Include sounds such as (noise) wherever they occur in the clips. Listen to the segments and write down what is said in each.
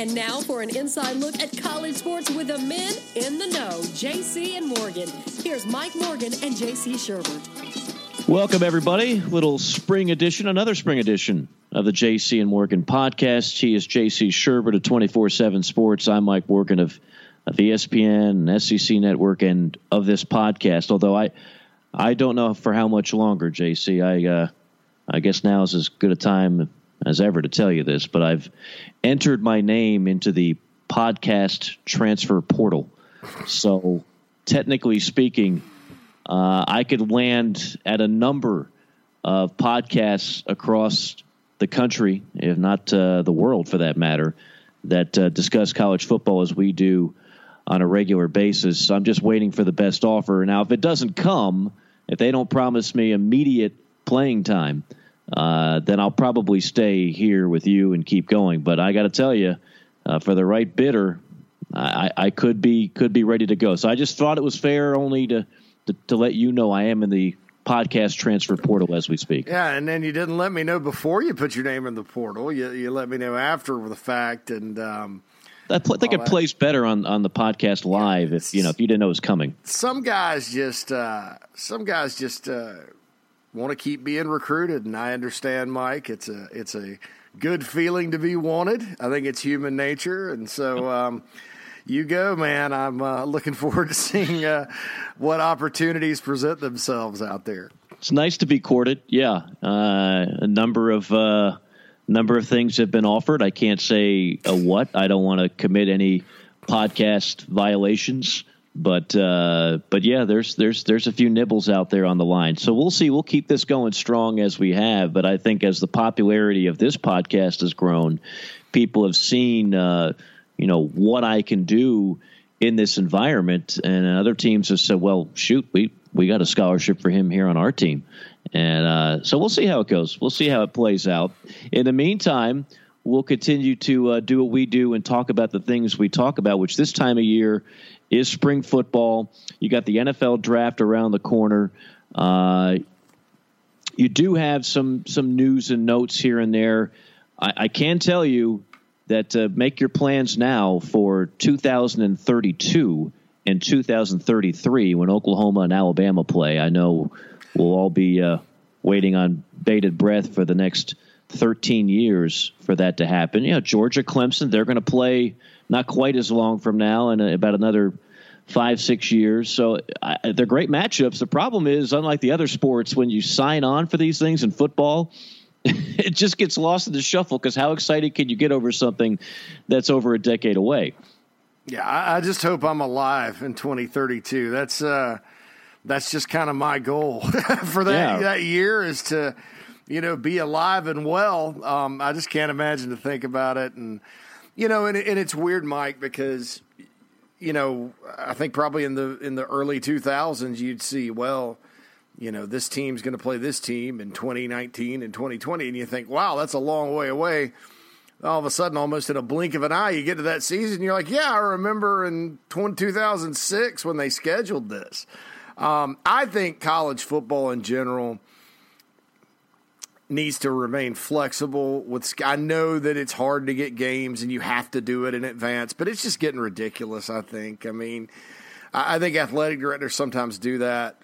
And now for an inside look at college sports with the men in the know, JC and Morgan. Here's Mike Morgan and JC Shurburtt. Welcome, everybody. Little spring edition, another spring edition of the JC and Morgan podcast. He is JC Shurburtt of 24 7 Sports. I'm Mike Morgan of, of ESPN and SEC Network and of this podcast. Although I I don't know for how much longer, JC. I, uh, I guess now is as good a time as ever to tell you this, but I've entered my name into the podcast transfer portal. So, technically speaking, uh, I could land at a number of podcasts across the country, if not uh, the world for that matter, that uh, discuss college football as we do on a regular basis. I'm just waiting for the best offer. Now, if it doesn't come, if they don't promise me immediate playing time, uh, then I'll probably stay here with you and keep going. But I got to tell you, uh, for the right bidder, I, I, could be could be ready to go. So I just thought it was fair only to, to, to let you know I am in the podcast transfer portal as we speak. Yeah, and then you didn't let me know before you put your name in the portal. You you let me know after the fact, and um, I, pl- think it that. plays better on, on the podcast live yeah, if you know if you didn't know it was coming. Some guys just uh, some guys just. Uh, want to keep being recruited, and I understand, Mike. It's a it's a good feeling to be wanted. I think it's human nature, and so. (laughs) Um, you go, man. I'm uh, looking (laughs) forward to seeing uh, what opportunities present themselves out there. It's nice to be courted. Yeah, uh, a number of uh, number of things have been offered. I can't say a what. I don't want to commit any podcast violations. But uh, but yeah, there's there's there's a few nibbles out there on the line. So we'll see. We'll keep this going strong as we have. But I think as the popularity of this podcast has grown, people have seen uh, you know what I can do in this environment, and other teams have said, "Well, shoot, we we got a scholarship for him here on our team." And uh, so we'll see how it goes. We'll see how it plays out. In the meantime, we'll continue to uh, do what we do and talk about the things we talk about, which this time of year is spring football. You got the NFL draft around the corner. Uh, you do have some some news and notes here and there. I, I can tell you that uh, make your plans now for 2032 and 2033 when Oklahoma and Alabama play. I know we'll all be uh, waiting on bated breath for the next 13 years for that to happen. You know, Georgia, Clemson, they're going to play not quite as long from now and about another five, six years. So I, they're great matchups. The problem is, unlike the other sports, when you sign on for these things in football, (laughs) it just gets lost in the shuffle because how excited can you get over something that's over a decade away? Yeah, I, I just hope I'm alive in 2032. That's uh, that's just kind of my goal (laughs) for that yeah. that year is to you know be alive and well. Um, I just can't imagine to think about it and you know, and, and it's weird, Mike, because you know, I think probably in the in the early 2000s you'd see, well, you know, this team's going to play this team in 2019 and 2020 and you think, wow, that's a long way away. All of a sudden, almost in a blink of an eye, you get to that season. You're like, yeah, I remember in 2006 when they scheduled this. Um, I think college football in general needs to remain flexible with I know that it's hard to get games and you have to do it in advance, but it's just getting ridiculous, I think. I mean, I think athletic directors sometimes do that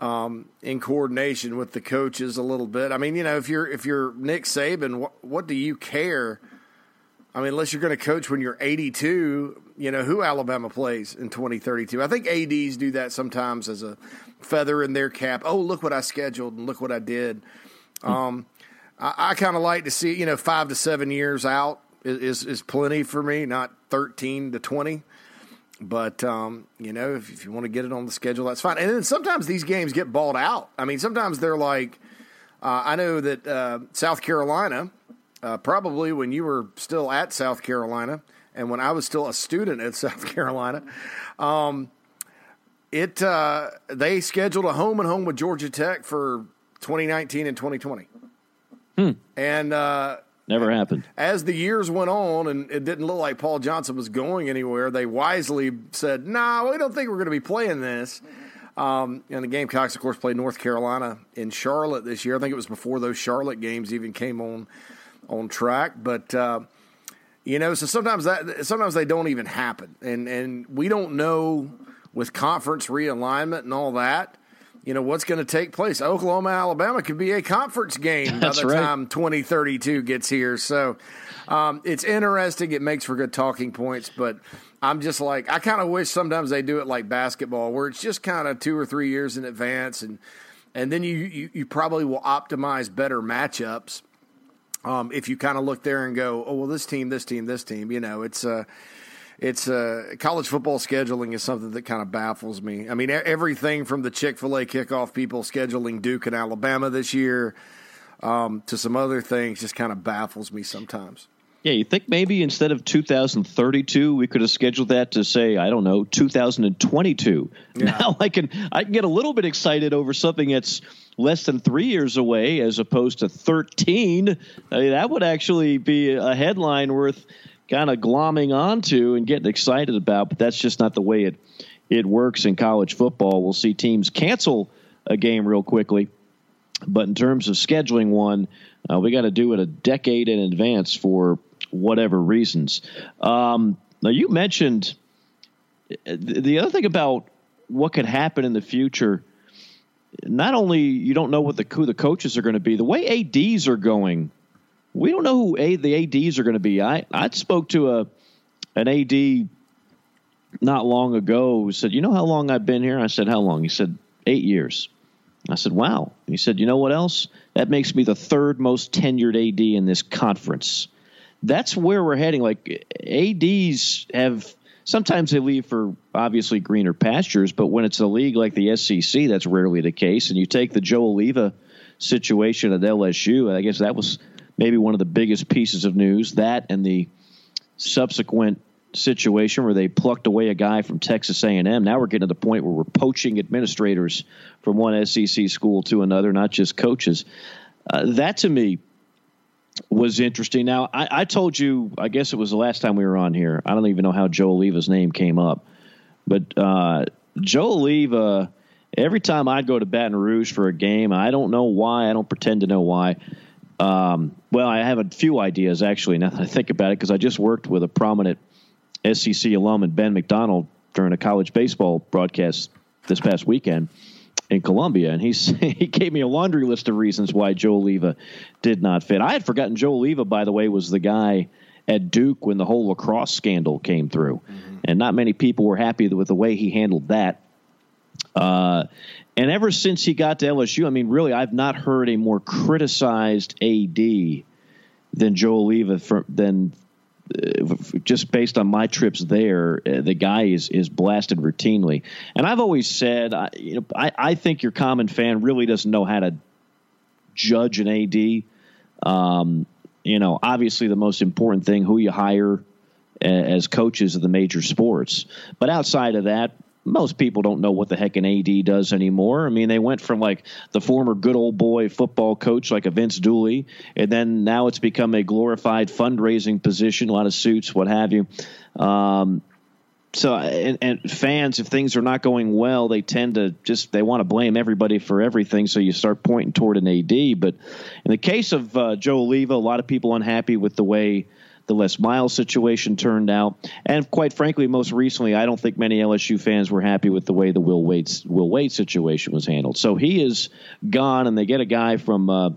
um, in coordination with the coaches a little bit. I mean, you know, if you're if you're Nick Saban, what, what do you care? I mean, unless you're going to coach when you're 82, you know, who Alabama plays in 2032. I think ADs do that sometimes as a feather in their cap. Oh, look what I scheduled and look what I did. Um, I, I kind of like to see, you know, five to seven years out is, is, plenty for me, not 13 to 20. but um, you know, if, if you want to get it on the schedule, that's fine. And then sometimes these games get balled out. I mean, sometimes they're like, uh, I know that uh, South Carolina, uh, probably when you were still at South Carolina, and when I was still a student at (laughs) South Carolina, um, it uh, they scheduled a home and home with Georgia Tech for 2019 and 2020. Hmm. And uh, never happened. As the years went on, and it didn't look like Paul Johnson was going anywhere, they wisely said, "Nah, we don't think we're going to be playing this." Um, and the Gamecocks, of course, played North Carolina in Charlotte this year. I think it was before those Charlotte games even came on on track. But uh, you know, so sometimes that sometimes they don't even happen, and and we don't know with conference realignment and all that. You know what's going to take place. Oklahoma, Alabama could be a conference game That's by the right. time 2032 gets here. So um, it's interesting. It makes for good talking points, but I'm just like I kind of wish sometimes they do it like basketball, where it's just kind of two or three years in advance, and and then you you, you probably will optimize better matchups um, if you kind of look there and go, oh well, this team, this team, this team. You know, it's uh, it's uh, college football scheduling is something that kind of baffles me. I mean, everything from the Chick Fil A kickoff people scheduling Duke and Alabama this year um, to some other things just kind of baffles me sometimes. Yeah, you think maybe instead of 2032, we could have scheduled that to say, I don't know, 2022. Yeah. (laughs) Now I can I can get a little bit excited over something that's less than three years away as opposed to 13. I mean, that would actually be a headline worth kind of glomming onto and getting excited about. But that's just not the way it it works in college football. We'll see teams cancel a game real quickly. But in terms of scheduling one, uh, we got to do it a decade in advance for whatever reasons. Um, now, you mentioned uh, the other thing about what could happen in the future. Not only you don't know what the who the coaches are going to be, the way ads are going, we don't know who a, the ads are going to be. I I spoke to a an ad not long ago who said, "You know how long I've been here?" I said, "How long?" He said, eight years." I said, wow. He said, you know what else? That makes me the third most tenured AD in this conference. That's where we're heading. Like, ADs have sometimes they leave for obviously greener pastures, but when it's a league like the SEC, that's rarely the case. And you take the Joe Alleva situation at LSU, I guess that was maybe one of the biggest pieces of news. That and the subsequent situation where they plucked away a guy from Texas A&M. Now we're getting to the point where we're poaching administrators from one SEC school to another, not just coaches. Uh, that to me was interesting. Now I, I, told you, I guess it was the last time we were on here. I don't even know how Joe Alleva's name came up, but uh, Joe Alleva. Every time I'd go to Baton Rouge for a game, I don't know why. I don't pretend to know why. Um, well, I have a few ideas actually. Now that I think about it, because I just worked with a prominent SEC alum and Ben McDonald during a college baseball broadcast this past weekend in Columbia, and he's (laughs) he gave me a laundry list of reasons why Joe Alleva did not fit. I had forgotten Joe Alleva, by the way, was the guy at Duke when the whole lacrosse scandal came through, mm-hmm. and not many people were happy with the way he handled that. Uh, and ever since he got to LSU, I mean, really, I've not heard a more criticized AD than Joe Alleva for, than just based on my trips there, uh, the guy is is blasted routinely. And I've always said, I, you know, I, I think your common fan really doesn't know how to judge an AD. Um, you know, obviously the most important thing who you hire as coaches of the major sports, but outside of that, most people don't know what the heck an AD does anymore. I mean, they went from like the former good old boy football coach, like a Vince Dooley, and then now it's become a glorified fundraising position, a lot of suits, what have you. Um, so, and, and, fans, if things are not going well, they tend to just they want to blame everybody for everything. So you start pointing toward an AD. But in the case of uh, Joe Alleva, a lot of people unhappy with the way the Les Miles situation turned out, and quite frankly, most recently, I don't think many LSU fans were happy with the way the Will Wade Will Wade situation was handled. So he is gone, and they get a guy from. Uh,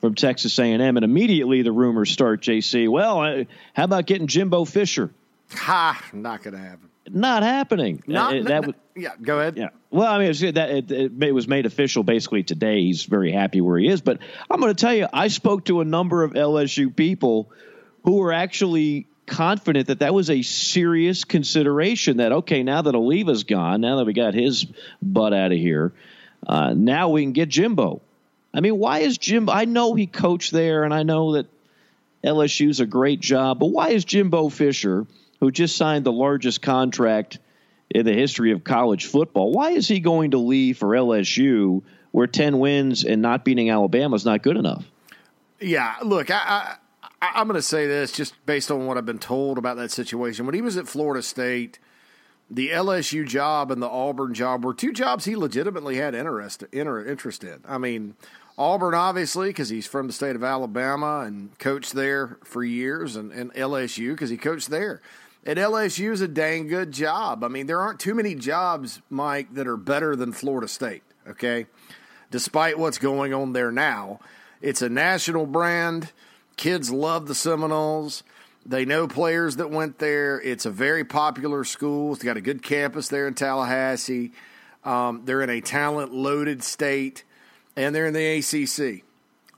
from Texas A&M, and immediately the rumors start. JC, well, uh, how about getting Jimbo Fisher? Ha! Not going to happen. Not happening. Not uh, that. Would, yeah, go ahead. Yeah. Well, I mean, it was, that it, it, was made official basically today. He's very happy where he is. But I'm going to tell you, I spoke to a number of LSU people who were actually confident that that was a serious consideration. That okay, now that Alleva's gone, now that we got his butt out of here, uh, now we can get Jimbo. I mean, why is Jimbo? I know he coached there, and I know that LSU's a great job, but why is Jimbo Fisher, who just signed the largest contract in the history of college football, why is he going to leave for LSU, where ten wins and not beating Alabama is not good enough? Yeah, look, I, I, am going to say this just based on what I've been told about that situation. When he was at Florida State, the LSU job and the Auburn job were two jobs he legitimately had interest, interest in. I mean, Auburn, obviously, because he's from the state of Alabama and coached there for years, and, and LSU because he coached there. And LSU is a dang good job. I mean, there aren't too many jobs, Mike, that are better than Florida State, okay? Despite what's going on there now. It's a national brand. Kids love the Seminoles. They know players that went there. It's a very popular school. It's got a good campus there in Tallahassee. Um, they're in a talent loaded state, and they're in the ACC.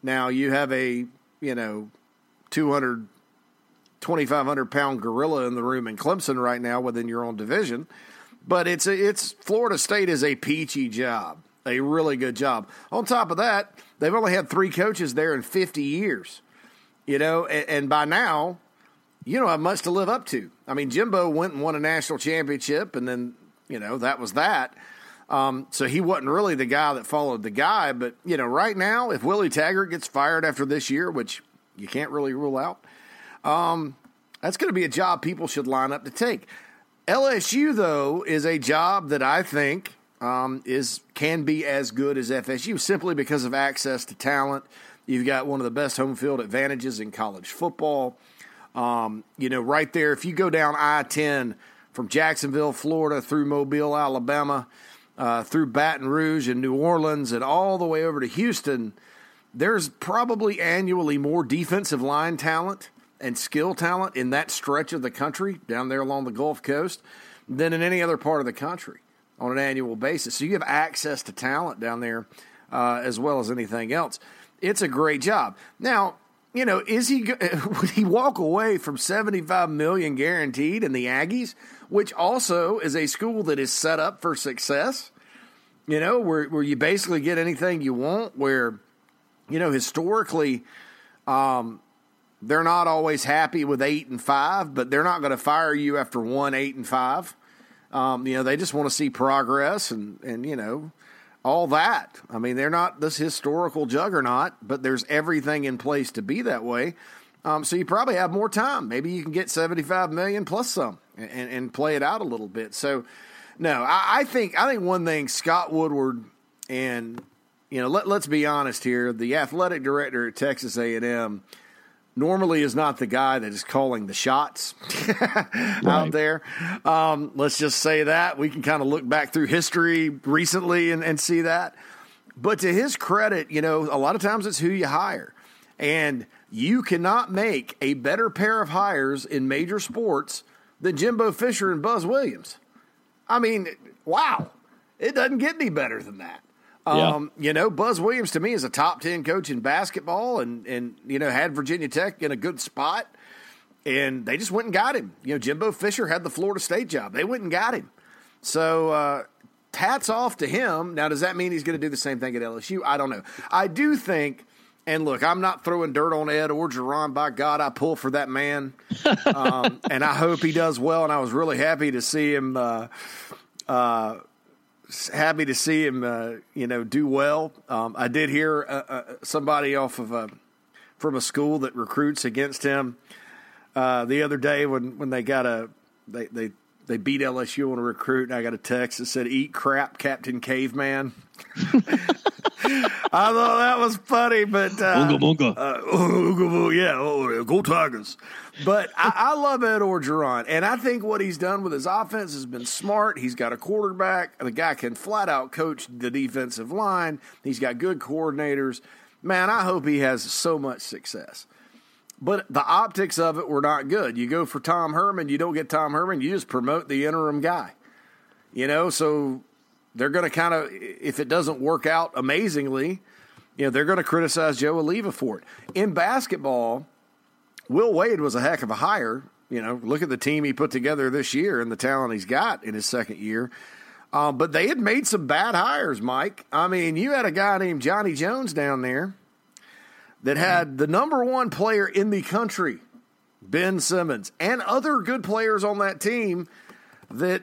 Now, you have a, you know, 200, 2,500 pound gorilla in the room in Clemson right now within your own division. But it's a, it's Florida State is a peachy job, a really good job. On top of that, they've only had three coaches there in 50 years, you know, and, and by now, you don't have much to live up to. I mean, Jimbo went and won a national championship, and then you know that was that. Um, so he wasn't really the guy that followed the guy. But you know, right now, if Willie Taggart gets fired after this year, which you can't really rule out, um, that's going to be a job people should line up to take. LSU though is a job that I think um, is can be as good as FSU simply because of access to talent. You've got one of the best home field advantages in college football. Um, you know, right there, if you go down I 10 from Jacksonville, Florida, through Mobile, Alabama, uh, through Baton Rouge and New Orleans, and all the way over to Houston, there's probably annually more defensive line talent and skill talent in that stretch of the country down there along the Gulf Coast than in any other part of the country on an annual basis. So you have access to talent down there uh, as well as anything else. It's a great job. Now, you know, is he (laughs) would he walk away from 75 million guaranteed in the Aggies, which also is a school that is set up for success? You know, where where you basically get anything you want, where you know, historically um, they're not always happy with 8 and 5, but they're not going to fire you after 1 8 and 5. Um, you know, they just want to see progress and and you know, all that. I mean, they're not this historical juggernaut, but there's everything in place to be that way. Um, so you probably have more time. Maybe you can get 75 million plus some and, and play it out a little bit. So, no, I, I, think I think one thing Scott Woodward and you know let, let's be honest here, the athletic director at Texas A&M normally is not the guy that is calling the shots (laughs) out there. Um, let's just say that. We can kind of look back through history recently and, and see that. But to his credit, you know, a lot of times it's who you hire. And you cannot make a better pair of hires in major sports than Jimbo Fisher and Buzz Williams. I mean, wow. It doesn't get any better than that. Um, yeah. You know, Buzz Williams to me is a top 10 coach in basketball and, and, you know, had Virginia Tech in a good spot. And they just went and got him. You know, Jimbo Fisher had the Florida State job. They went and got him. So, uh, hats off to him. Now, does that mean he's going to do the same thing at LSU? I don't know. I do think, and look, I'm not throwing dirt on Ed Orgeron. By God, I pull for that man. (laughs) um, and I hope he does well. And I was really happy to see him. Uh, uh, happy to see him, uh, you know, do well. Um, I did hear uh, uh, somebody off of a, uh, from a school that recruits against him uh, the other day when, when they got a they, they they beat LSU on a recruit, and I got a text that said "Eat crap, Captain Caveman." (laughs) I thought that was funny, but uh, Ooga Uh, yeah, oh, go Tigers. But I, I, love Ed Orgeron, and I think what he's done with his offense has been smart. He's got a quarterback. The guy can flat out coach the defensive line. He's got good coordinators. Man, I hope he has so much success. But the optics of it were not good. You go for Tom Herman, you don't get Tom Herman, you just promote the interim guy. You know, so they're going to kind of, if it doesn't work out amazingly, you know, they're going to criticize Joe Alleva for it. In basketball, Will Wade was a heck of a hire You know, look at the team he put together this year and the talent he's got in his second year. Um, but they had made some bad hires, Mike. I mean, you had a guy named Johnny Jones down there that had the number one player in the country, Ben Simmons, and other good players on that team that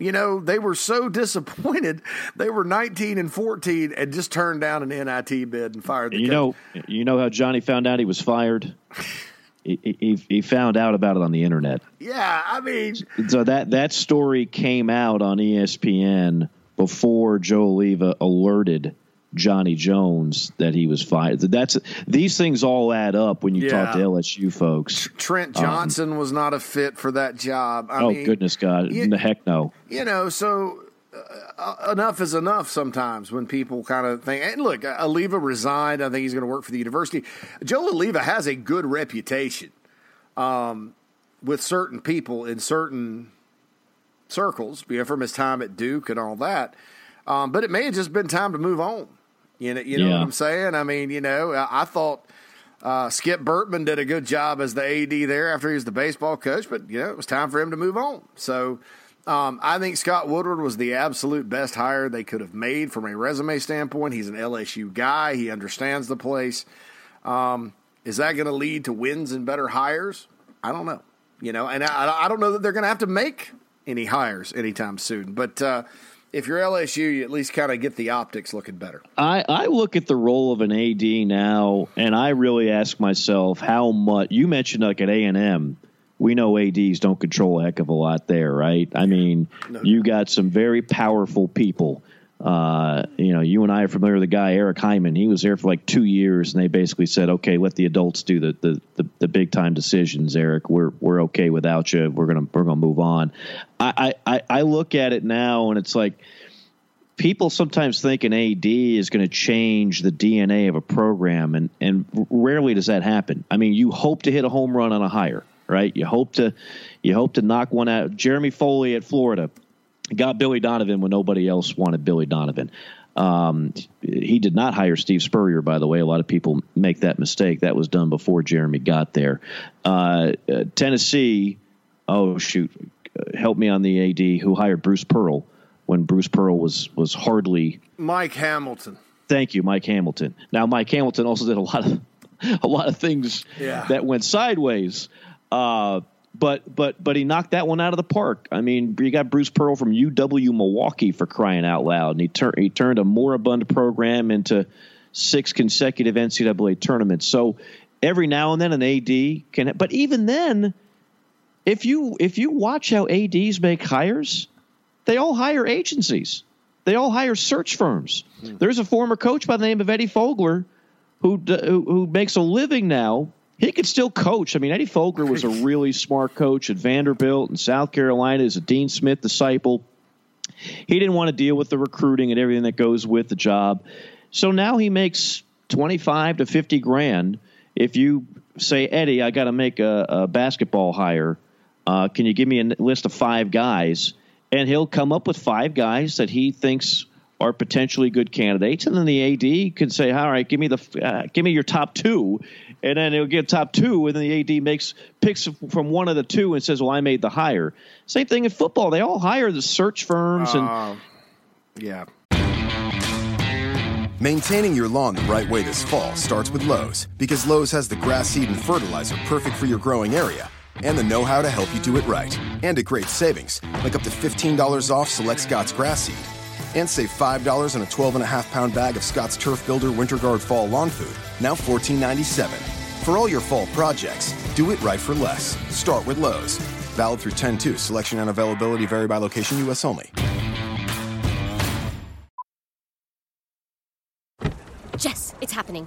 you know, they were so (laughs) disappointed. They were 19 and 14 and just turned down an NIT bid and fired the You coach. know, you know how Johnny found out he was fired? (laughs) he, he, he found out about it on the internet. Yeah, I mean, So that that story came out on ESPN before Joe Alleva alerted Johnny Jones that he was fired. That's these things all add up when you talk to LSU folks. Trent Johnson was not a fit for that job. I oh mean, goodness God, you- the heck no. you know, so uh, enough is enough sometimes when people kind of think, and look, Alleva resigned. I think he's going to work for the university. Joe Alleva has a good reputation um, with certain people in certain circles, you know, from his time at Duke and all that. Um, but it may have just been time to move on. You know, you know Yeah. what I'm saying? I mean, you know, I, I thought uh, Skip Bertman did a good job as the AD there after he was the baseball coach, but you know, it was time for him to move on. So um, I think Scott Woodward was the absolute best hire they could have made from a resume standpoint. He's an LSU guy. He understands the place. Um, is that going to lead to wins and better hires? I don't know. You know, and I, I don't know that they're going to have to make any hires anytime soon. But uh, if you're LSU, you at least kind of get the optics looking better. I, I look at the role of an AD now, and I really ask myself how much. You mentioned like at A and M, we know ads don't control a heck of a lot there, right? I mean, you got some very powerful people. Uh, you know, you and I are familiar with the guy Eric Hyman. He was there for like two years, and they basically said, "Okay, let the adults do the the, the, the big time decisions." Eric, we're we're okay without you. We're gonna we're gonna move on. I I, I look at it now, and it's like people sometimes think an AD is going to change the DNA of a program, and and rarely does that happen. I mean, you hope to hit a home run on a hire, right? You hope to you hope to knock one out. Jeremy Foley at Florida got Billy Donovan when nobody else wanted Billy Donovan. Um, he did not hire Steve Spurrier, by the way. A lot of people make that mistake. That was done before Jeremy got there. Uh, uh, Tennessee, oh shoot, help me on the AD who hired Bruce Pearl when Bruce Pearl was was hardly. Mike Hamilton. Thank you, Mike Hamilton. Now, Mike Hamilton also did a lot of (laughs) a lot of things Yeah. that went sideways. Uh, but but but he knocked that one out of the park. I mean, you got Bruce Pearl from UW Milwaukee for crying out loud, and he turned he turned a moribund program into six consecutive NCAA tournaments. So every now and then an AD can, but even then, if you if you watch how ads make hires, they all hire agencies. They all hire search firms. Hmm. There's a former coach by the name of Eddie Fogler who who, who makes a living now. He could still coach. I mean, Eddie Fogler was a really smart coach at Vanderbilt and South Carolina. Is a Dean Smith disciple. He didn't want to deal with the recruiting and everything that goes with the job. So now he makes 25 to 50 grand. If you say, Eddie, I got to make a, a basketball hire, uh, can you give me a list of five guys? And he'll come up with five guys that he thinks are potentially good candidates, and then the AD can say, "All right, give me the uh, give me your top two, and then it'll get top two, and then the AD makes picks from one of the two and says, "Well, I made the hire." Same thing in football; they all hire the search firms and Uh, yeah. Maintaining your lawn the right way this fall starts with Lowe's because Lowe's has the grass seed and fertilizer perfect for your growing area and the know how to help you do it right. And at great savings, like up to $15 off select Scott's grass seed. And save $5 on a 12 and a half pound bag of Scott's Turf Builder Winter Guard Fall Lawn Food, now $14.97. For all your fall projects, do it right for less. Start with Lowe's. Valid through 10 2. Selection and availability vary by location, U.S. only. Jess, it's happening.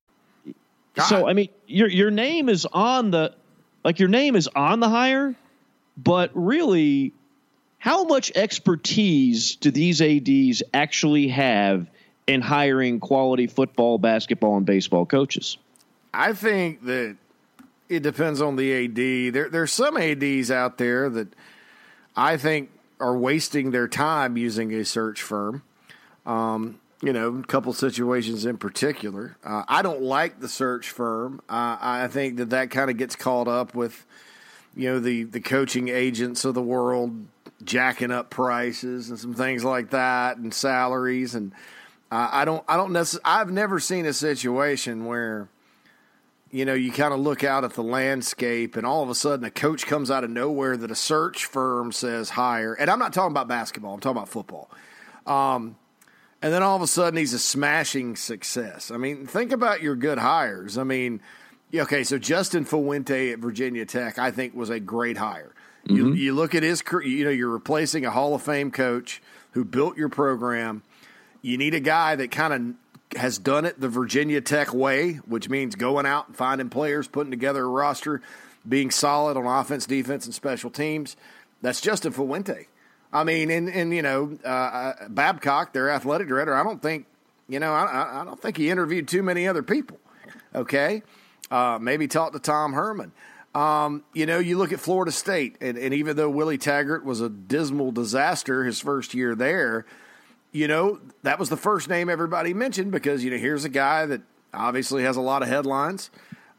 So I mean, your your name is on the like your name is on the hire, but really, how much expertise do these ADs actually have in hiring quality football, basketball, and baseball coaches? I think that it depends on the AD. There, there's some ADs out there that I think are wasting their time using a search firm. Um, you know, a couple situations in particular. Uh, I don't like the search firm. Uh, I think that that kind of gets caught up with, you know, the the coaching agents of the world jacking up prices and some things like that and salaries and uh, I don't I don't necessarily I've never seen a situation where you know, you kind of look out at the landscape and all of a sudden a coach comes out of nowhere that a search firm says hire. And I'm not talking about basketball, I'm talking about football. Um, and then all of a sudden he's a smashing success. I mean, think about your good hires. I mean, okay, so Justin Fuente at Virginia Tech, I think, was a great hire. Mm-hmm. You, you look at his, career, you know, you're replacing a Hall of Fame coach who built your program. You need a guy that kind of has done it the Virginia Tech way, which means going out and finding players, putting together a roster, being solid on offense, defense, and special teams. That's Justin Fuente. I mean, and, and you know, uh, uh, Babcock, their athletic director, I don't think, you know, I, I don't think he interviewed too many other people. Okay. Uh, maybe talked to Tom Herman. Um, you know, you look at Florida State, and, and even though Willie Taggart was a dismal disaster his first year there, you know, that was the first name everybody mentioned because, you know, here's a guy that obviously has a lot of headlines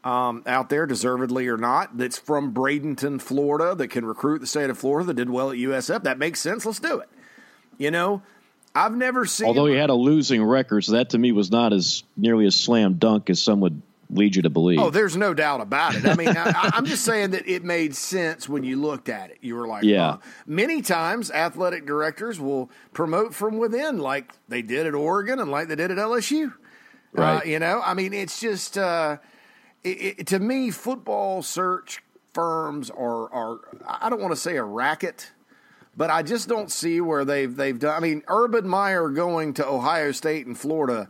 um, out there, deservedly or not, that's from Bradenton, Florida, that can recruit the state of Florida, that did well at USF. That makes sense. Let's do it. You know, I've never seen. Although he had a losing record, so that to me was not as nearly as slam dunk as some would lead you to believe. Oh, there's no doubt about it. I mean, (laughs) I, am just saying that it made sense when you looked at it. You were like, yeah. Many times, athletic directors will promote from within, like they did at Oregon and like they did at LSU. Uh, right. Uh, you know, I mean, it's just uh, it, it, to me, football search firms are are I don't want to say a racket. But I just don't see where they've they've done. I mean, Urban Meyer going to Ohio State and Florida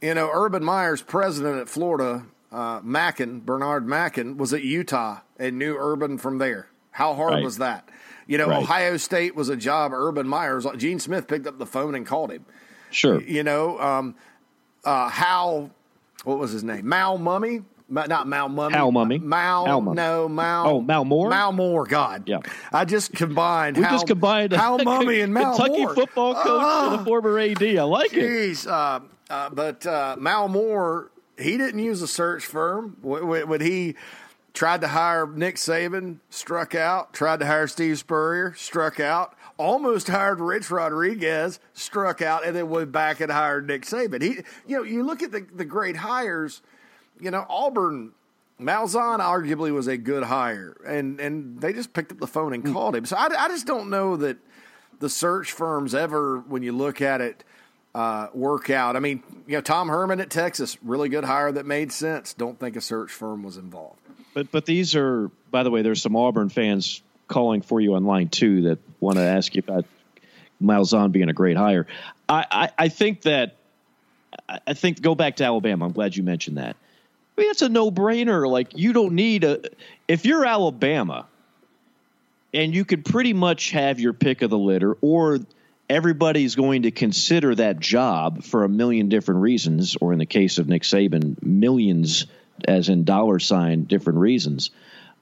you know, Urban Meyer's president at Florida, uh, Machen, Bernard Machen, was at Utah and knew Urban from there. How hard right. was that? You know, right. Ohio State was a job. Urban Meyer's Gene Smith picked up the phone and called him. Sure. You know, um, uh, Hal, what was his name? Mal Mumme. Not Mal Mumme. Hal Mumme. Mal, Hal Mumme. no, Mal. Oh, Mal Moore? Mal Moore, God. Yeah. I just combined We Hal, just combined Hal (laughs) Mumme and Mal Kentucky Moore. football coach oh, and a former AD. I like geez, it. Uh, uh, but uh, Mal Moore, he didn't use a search firm. When he tried to hire Nick Saban, struck out. Tried to hire Steve Spurrier, struck out. Almost hired Rich Rodriguez, struck out, and then went back and hired Nick Saban. He, you know, you look at the, the great hires. You know, Auburn, Malzahn arguably was a good hire, and and they just picked up the phone and called him. So I, I just don't know that the search firms ever, when you look at it, uh, work out. I mean, you know, Tom Herman at Texas, really good hire that made sense. Don't think a search firm was involved. But but these are, by the way, there's some Auburn fans calling for you online too that want to ask you about Malzahn being a great hire. I, I, I think that I think go back to Alabama. I'm glad you mentioned that. I mean, it's a no brainer. Like you don't need a if you're Alabama and you could pretty much have your pick of the litter or everybody's going to consider that job for a million different reasons, or in the case of Nick Saban, millions as in dollar sign different reasons.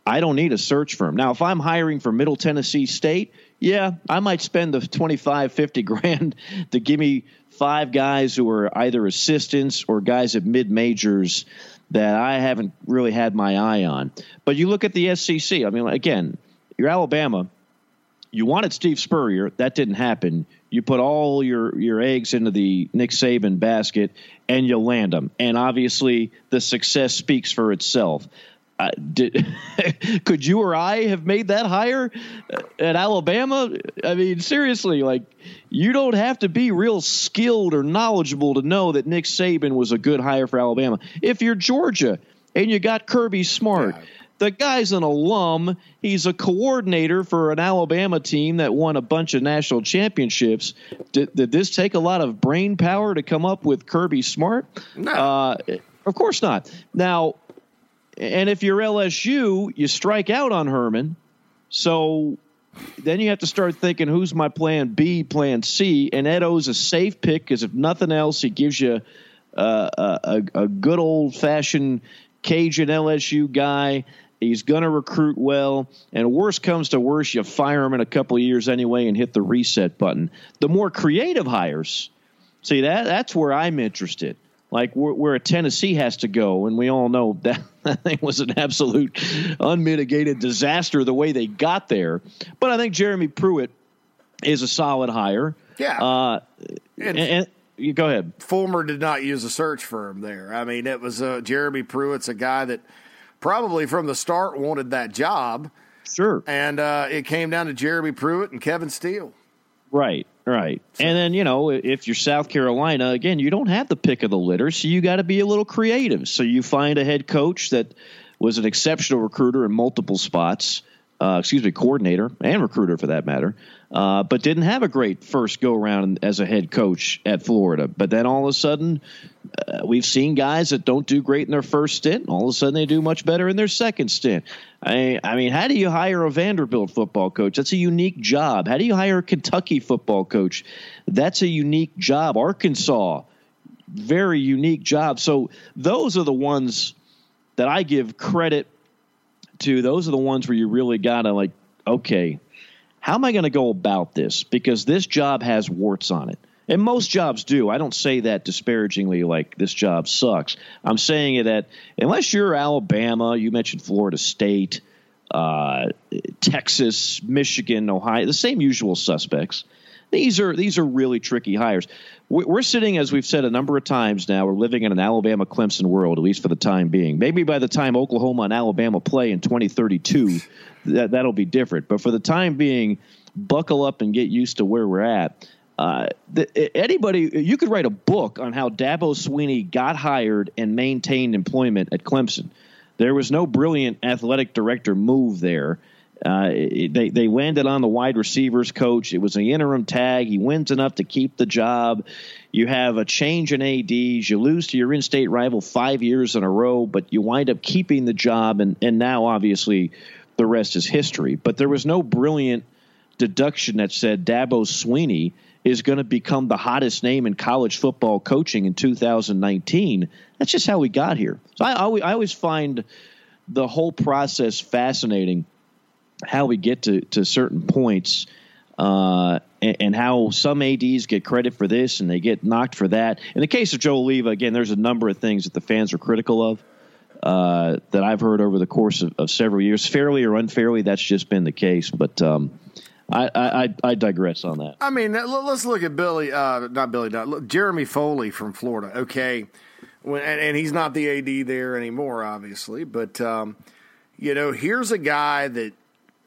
I don't need a search firm. Now, if I'm hiring for Middle Tennessee State, yeah, I might spend the 25, 50 grand (laughs) to give me five guys who are either assistants or guys at mid majors that I haven't really had my eye on. But you look at the SEC, I mean, again, you're Alabama. You wanted Steve Spurrier. That didn't happen you put all your your eggs into the Nick Saban basket and you land them. And obviously, the success speaks for itself. Uh, did, (laughs) could you or I have made that hire at Alabama? I mean, seriously, like you don't have to be real skilled or knowledgeable to know that Nick Saban was a good hire for Alabama. If you're Georgia and you got Kirby Smart. Yeah the guy's an alum. He's a coordinator for an Alabama team that won a bunch of national championships. Did, did this take a lot of brain power to come up with Kirby Smart? No. Uh, of course not. Now, and if you're LSU, you strike out on Herman. So then you have to start thinking, who's my plan B, plan C? And Ed O's a safe pick because if nothing else, he gives you uh, a, a good old fashioned Cajun LSU guy. He's going to recruit well, and worst comes to worst, you fire him in a couple of years anyway and hit the reset button. The more creative hires, see that that's where I'm interested like where, where Tennessee has to go, and we all know that, (laughs) that thing was an absolute unmitigated disaster the way they got there. But I think Jeremy Pruitt is a solid hire. Yeah. Uh, and, and, and, you go ahead. Fulmer did not use a search firm there. I mean, it was uh, Jeremy Pruitt's a guy that probably from the start wanted that job. Sure. And uh, it came down to Jeremy Pruitt and Kevin Steele. Right. Right. And then, you know, if you're South Carolina, again, you don't have the pick of the litter, so you got to be a little creative. So you find a head coach that was an exceptional recruiter in multiple spots, uh, excuse me, coordinator and recruiter for that matter, uh, but didn't have a great first go around as a head coach at Florida. But then all of a sudden, uh, we've seen guys that don't do great in their first stint. All of a sudden, they do much better in their second stint. I, I mean, how do you hire a Vanderbilt football coach? That's a unique job. How do you hire a Kentucky football coach? That's a unique job. Arkansas, very unique job. So those are the ones that I give credit to. Those are the ones where you really got to like, okay, how am I going to go about this? Because this job has warts on it. And most jobs do. I don't say that disparagingly, like this job sucks. I'm saying it that unless you're Alabama, you mentioned Florida State, uh, Texas, Michigan, Ohio, the same usual suspects. These are these are really tricky hires. We're sitting, as we've said a number of times now, we're living in an Alabama Clemson world, at least for the time being. Maybe by the time Oklahoma and Alabama play in 2032, that that'll be different. But for the time being, buckle up and get used to where we're at. Uh, the, anybody, you could write a book on how Dabo Swinney got hired and maintained employment at Clemson. There was no brilliant athletic director move there. Uh, they they landed on the wide receivers coach. It was an interim tag. He wins enough to keep the job. You have a change in ads. You lose to your in-state rival five years in a row, but you wind up keeping the job. And and now obviously the rest is history. But there was no brilliant deduction that said Dabo Swinney is going to become the hottest name in college football coaching in 2019. That's just how we got here. So I, I always find the whole process fascinating how we get to, to certain points uh, and, and, how some ads get credit for this and they get knocked for that. In the case of Joe Alleva, again, there's a number of things that the fans are critical of uh, that I've heard over the course of, of, several years, fairly or unfairly. That's just been the case, but. Um, I, I, I digress on that. I mean, let's look at Billy, uh, not Billy, not, Jeremy Foley from Florida. Okay, when, and, and, he's not the AD there anymore, obviously. But um, you know, here's a guy that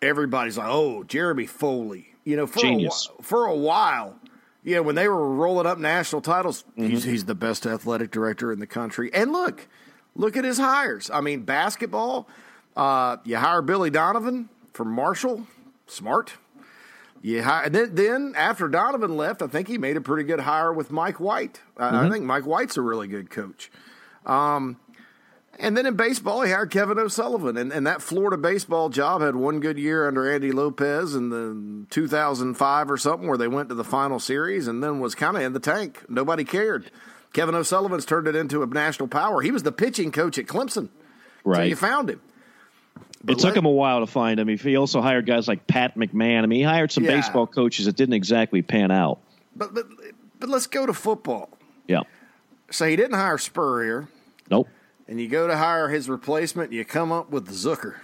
everybody's like, oh, Jeremy Foley. You know, for Genius. a, for a while, yeah, when they were rolling up national titles, mm-hmm. he's, he's the best athletic director in the country. And look, look at his hires. I mean, basketball. Uh, you hire Billy Donovan from Marshall, smart. Yeah, and then, then after Donovan left, I think he made a pretty good hire with Mike White. Mm-hmm. I think Mike White's a really good coach. Um, and then in baseball, he hired Kevin O'Sullivan, and, and that Florida baseball job had one good year under Andy Lopez in the 2005 or something, where they went to the final series, and then was kind of in the tank. Nobody cared. Kevin O'Sullivan's turned it into a national power. He was the pitching coach at Clemson. Right. So you found him. But it took him a while to find him. He also hired guys like Pat McMahon. I mean, he hired some yeah. baseball coaches that didn't exactly pan out. But but but let's go to football. Yeah. So he didn't hire Spurrier. Nope and you go to hire his replacement, you come up with Zucker.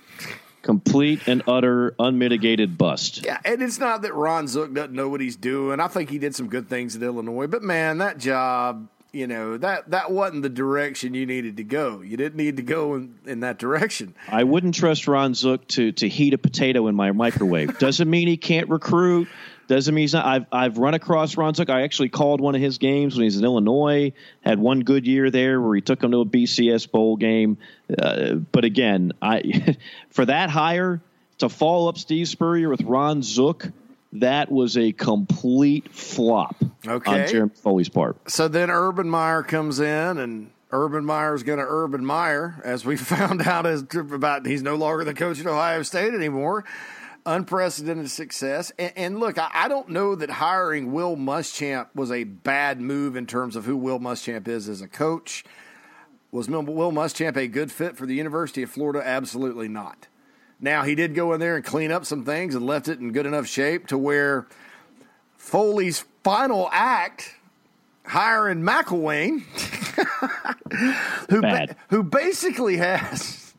Complete and utter unmitigated bust. Yeah, and it's not that Ron Zook doesn't know what he's doing. I think he did some good things at Illinois, but man, that job, you know, that that wasn't the direction you needed to go. You didn't need to go in, in that direction. I wouldn't trust Ron Zook to to heat a potato in my microwave. Doesn't mean he can't recruit. Doesn't mean he's not. I've I've run across Ron Zook. I actually called one of his games when he was in Illinois. Had one good year there where he took him to a BCS bowl game. Uh, but again, I (laughs) for that hire to follow up Steve Spurrier with Ron Zook, that was a complete flop okay. on Jeremy Foley's part. So then Urban Meyer comes in and Urban Meyer's going to Urban Meyer, as we (laughs) found out as about he's no longer the coach at Ohio State anymore. Unprecedented success. And, and look, I, I, don't know that hiring Will Muschamp was a bad move in terms of who Will Muschamp is as a coach. Was Will Muschamp a good fit for the University of Florida? Absolutely not. Now, he did go in there and clean up some things and left it in good enough shape to where Foley's final act, hiring McElwain, (laughs) who, ba- who basically has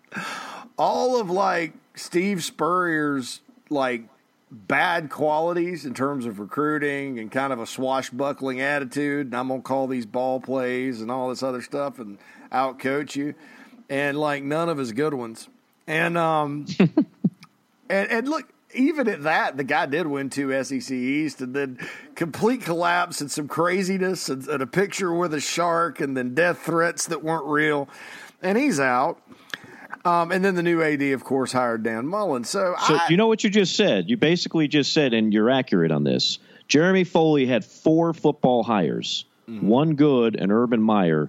all of like Steve Spurrier's like bad qualities in terms of recruiting and kind of a swashbuckling attitude. And I'm gonna call these ball plays and all this other stuff and outcoach you, and like none of his good ones. And um, (laughs) and and look, even at that, the guy did win two SEC East, and then complete collapse and some craziness, and, and a picture with a shark, and then death threats that weren't real, and he's out. Um, and then the new AD, of course, hired Dan Mullen. So, so I, you know what you just said? You basically just said, and you're accurate on this. Jeremy Foley had four football hires, mm-hmm. one good, and Urban Meyer,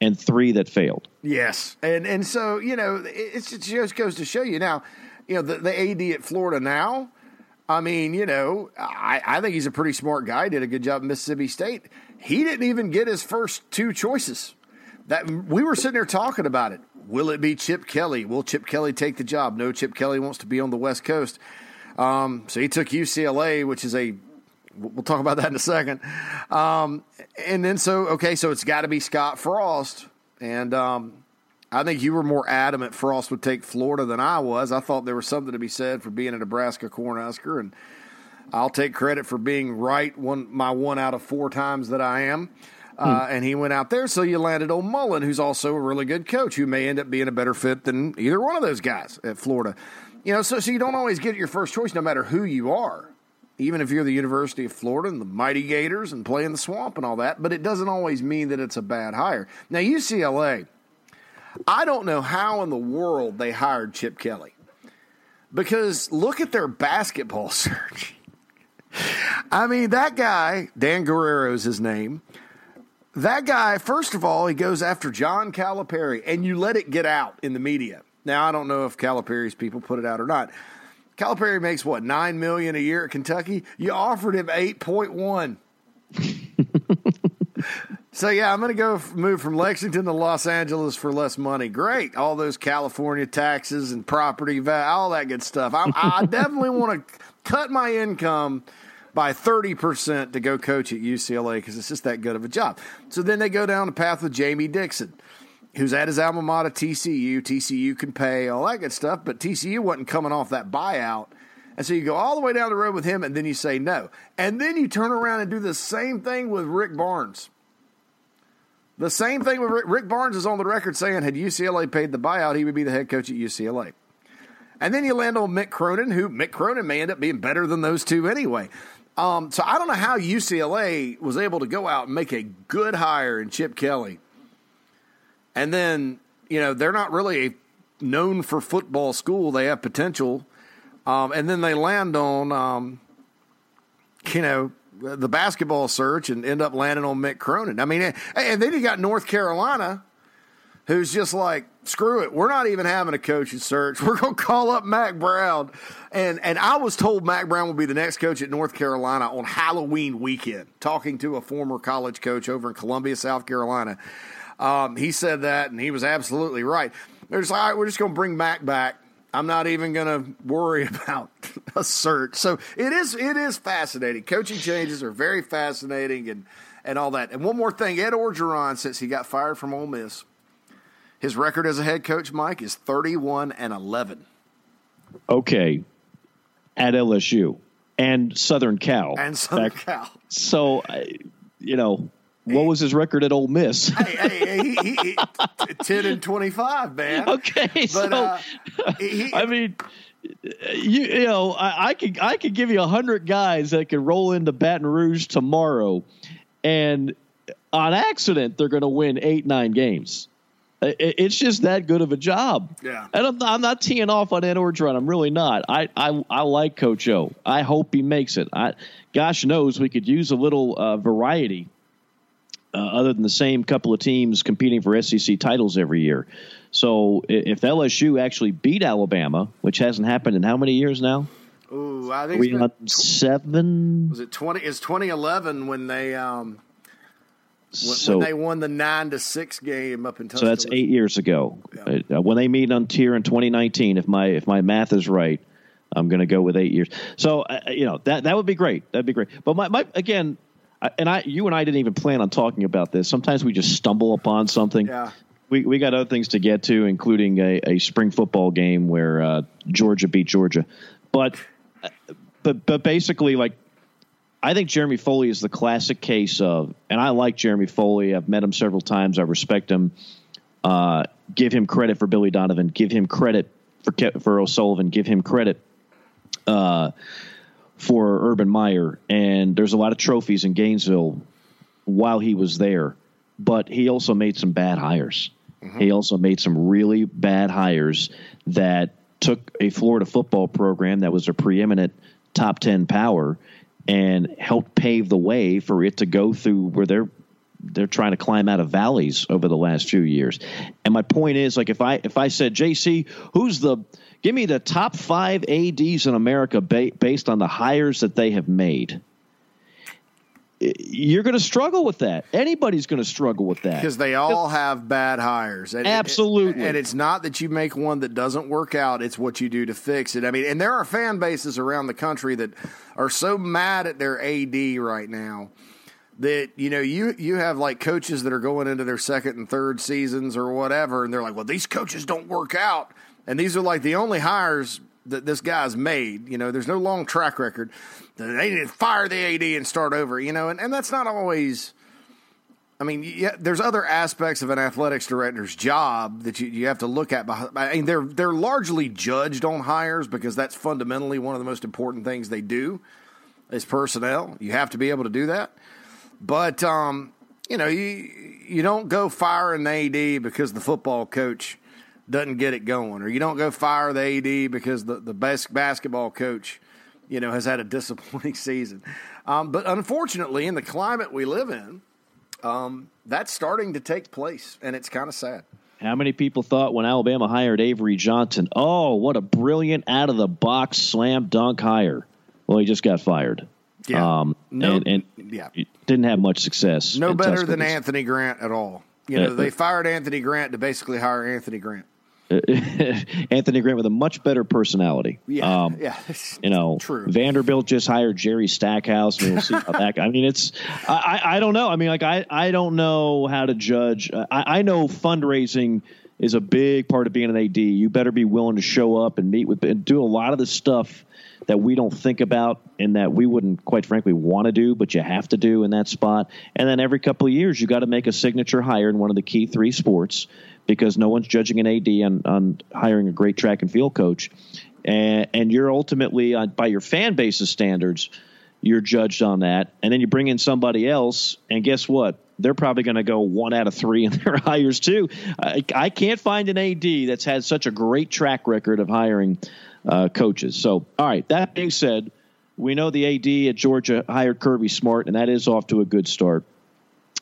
and three that failed. Yes, and and so you know, it, it just goes to show you now. You know, the, the AD at Florida now. I mean, you know, I, I think he's a pretty smart guy. Did a good job at Mississippi State. He didn't even get his first two choices. That we were sitting there talking about it. Will it be Chip Kelly? Will Chip Kelly take the job? No, Chip Kelly wants to be on the West Coast. Um, so he took UCLA, which is a we'll talk about that in a second. Um, and then so okay, so it's got to be Scott Frost, and um, I think you were more adamant Frost would take Florida than I was. I thought there was something to be said for being a Nebraska Cornhusker, and I'll take credit for being right one my one out of four times that I am. Uh, hmm. and he went out there, so you landed on Mullen, who's also a really good coach, who may end up being a better fit than either one of those guys at Florida. You know, so so you don't always get your first choice, no matter who you are even if you're the University of Florida and the Mighty Gators and play in the swamp and all that, but it doesn't always mean that it's a bad hire. Now, UCLA, I don't know how in the world they hired Chip Kelly because look at their basketball (laughs) search. I mean, that guy, Dan Guerrero is his name. That guy, first of all, he goes after John Calipari, and you let it get out in the media. Now, I don't know if Calipari's people put it out or not. Calipari makes what nine million a year at Kentucky. You offered him eight point one. (laughs) so yeah, I'm going to go move from Lexington to Los Angeles for less money. Great, all those California taxes and property value, all that good stuff. I, I definitely want to cut my income by 30% to go coach at UCLA because it's just that good of a job. So then they go down the path with Jamie Dixon who's at his alma mater, TCU. TCU can pay, all that good stuff, but TCU wasn't coming off that buyout. And so you go all the way down the road with him, and then you say no. And then you turn around and do the same thing with Rick Barnes. The same thing with Rick, Rick Barnes is on the record saying had UCLA paid the buyout, he would be the head coach at UCLA. And then you land on Mick Cronin, who Mick Cronin may end up being better than those two anyway. Um, so I don't know how UCLA was able to go out and make a good hire in Chip Kelly and then, you know, they're not really a known for football school. They have potential. Um, and then they land on, um, you know, the basketball search and end up landing on Mick Cronin. I mean, and then you got North Carolina, who's just like, screw it, we're not even having a coaching search. (laughs) We're going to call up Mack Brown. And and I was told Mack Brown would be the next coach at North Carolina on Halloween weekend, talking to a former college coach over in Columbia, South Carolina. Um, he said that, and he was absolutely right. They're just like, all right, we're just going to bring Mack back. I'm not even going to worry (laughs) about a search. So it is it is fascinating. Coaching changes are very fascinating, and and all that. And one more thing, Ed Orgeron, since he got fired from Ole Miss, his record as a head coach, Mike, is 31 and 11. Okay, at LSU and Southern Cal and Southern Cal. So, you know, what was his record at Ole Miss? hey, hey, he, he, he, ten and twenty five, man. (laughs) Okay, but, so uh, he, I mean, you you know, I, I could I could give you a hundred guys that could roll into Baton Rouge tomorrow, and on accident they're going to win eight nine games. It's just that good of a job. Yeah, and I'm, I'm not teeing off on Ed Orgeron. I'm really not. I, I I like Coach O. I hope he makes it. I, gosh knows we could use a little uh, variety uh, other than the same couple of teams competing for SEC titles every year. So if LSU actually beat Alabama, which hasn't happened in how many years now? Ooh, I think we on seven. Was it twenty? Is twenty eleven when they um when, so, when they won the nine to six game up in Tuscaloosa. So that's eight years ago. Yeah. Uh, when they meet on tier in 2019, if my if my math is right, I'm going to go with eight years. So uh, you know that that would be great. That'd be great. But my, my again, and I you and I didn't even plan on talking about this. Sometimes we just stumble upon something. Yeah. We, we got other things to get to, including a, a spring football game where uh, Georgia beat Georgia, but uh, but but basically like I think Jeremy Foley is the classic case of, and I like Jeremy Foley. I've met him several times. I respect him. Uh, give him credit for Billy Donovan. Give him credit for for O'Sullivan. Give him credit uh, for Urban Meyer. And there's a lot of trophies in Gainesville while he was there, but he also made some bad hires. Mm-hmm. He also made some really bad hires that took a Florida football program that was a preeminent top 10 power and helped pave the way for it to go through where they're they're trying to climb out of valleys over the last few years. And my point is, like, if I if I said, JC, who's the give me the top five ads in America ba- based on the hires that they have made, you're going to struggle with that. Anybody's going to struggle with that because they all have bad hires. And Absolutely, it, and it's not that you make one that doesn't work out; it's what you do to fix it. I mean, and there are fan bases around the country that are so mad at their AD right now that you know you you have like coaches that are going into their second and third seasons or whatever, and they're like, "Well, these coaches don't work out," and these are like the only hires that this guy's made. You know, there's no long track record. They need to fire the AD and start over. You know, and, and that's not always. I mean, yeah, there's other aspects of an athletics director's job that you, you have to look at. I mean, they're they're largely judged on hires because that's fundamentally one of the most important things they do is personnel. You have to be able to do that. But um, you know, you you don't go fire an AD because the football coach doesn't get it going, or you don't go fire the AD because the the best basketball coach, you know, has had a (laughs) disappointing season. Um, but unfortunately, in the climate we live in, um, that's starting to take place, and it's kind of sad. How many people thought when Alabama hired Avery Johnson, oh, what a brilliant out of the box slam dunk hire? Well, he just got fired. Yeah. Um, no, and, and yeah. didn't have much success. No better than Anthony Grant at all. You know, they fired Anthony Grant to basically hire Anthony Grant. (laughs) Anthony Grant with a much better personality. Yeah, um, yeah, (laughs) you know, true. Vanderbilt just hired Jerry Stackhouse. we'll see how that. (laughs) I mean, it's I, I don't know. I mean, like I I don't know how to judge. I, I know fundraising is a big part of being an AD. You better be willing to show up and meet with and do a lot of the stuff that we don't think about and that we wouldn't quite frankly want to do, but you have to do in that spot. And then every couple of years, you got to make a signature hire in one of the key three sports because no one's judging an AD on, on hiring a great track and field coach. And, and you're ultimately, on, by your fan base's standards, you're judged on that. And then you bring in somebody else, and guess what? They're probably going to go one out of three (laughs) in their hires, too. I, I can't find an AD that's had such a great track record of hiring uh, coaches. So, all right, that being said, we know the AD at Georgia hired Kirby Smart, and that is off to a good start.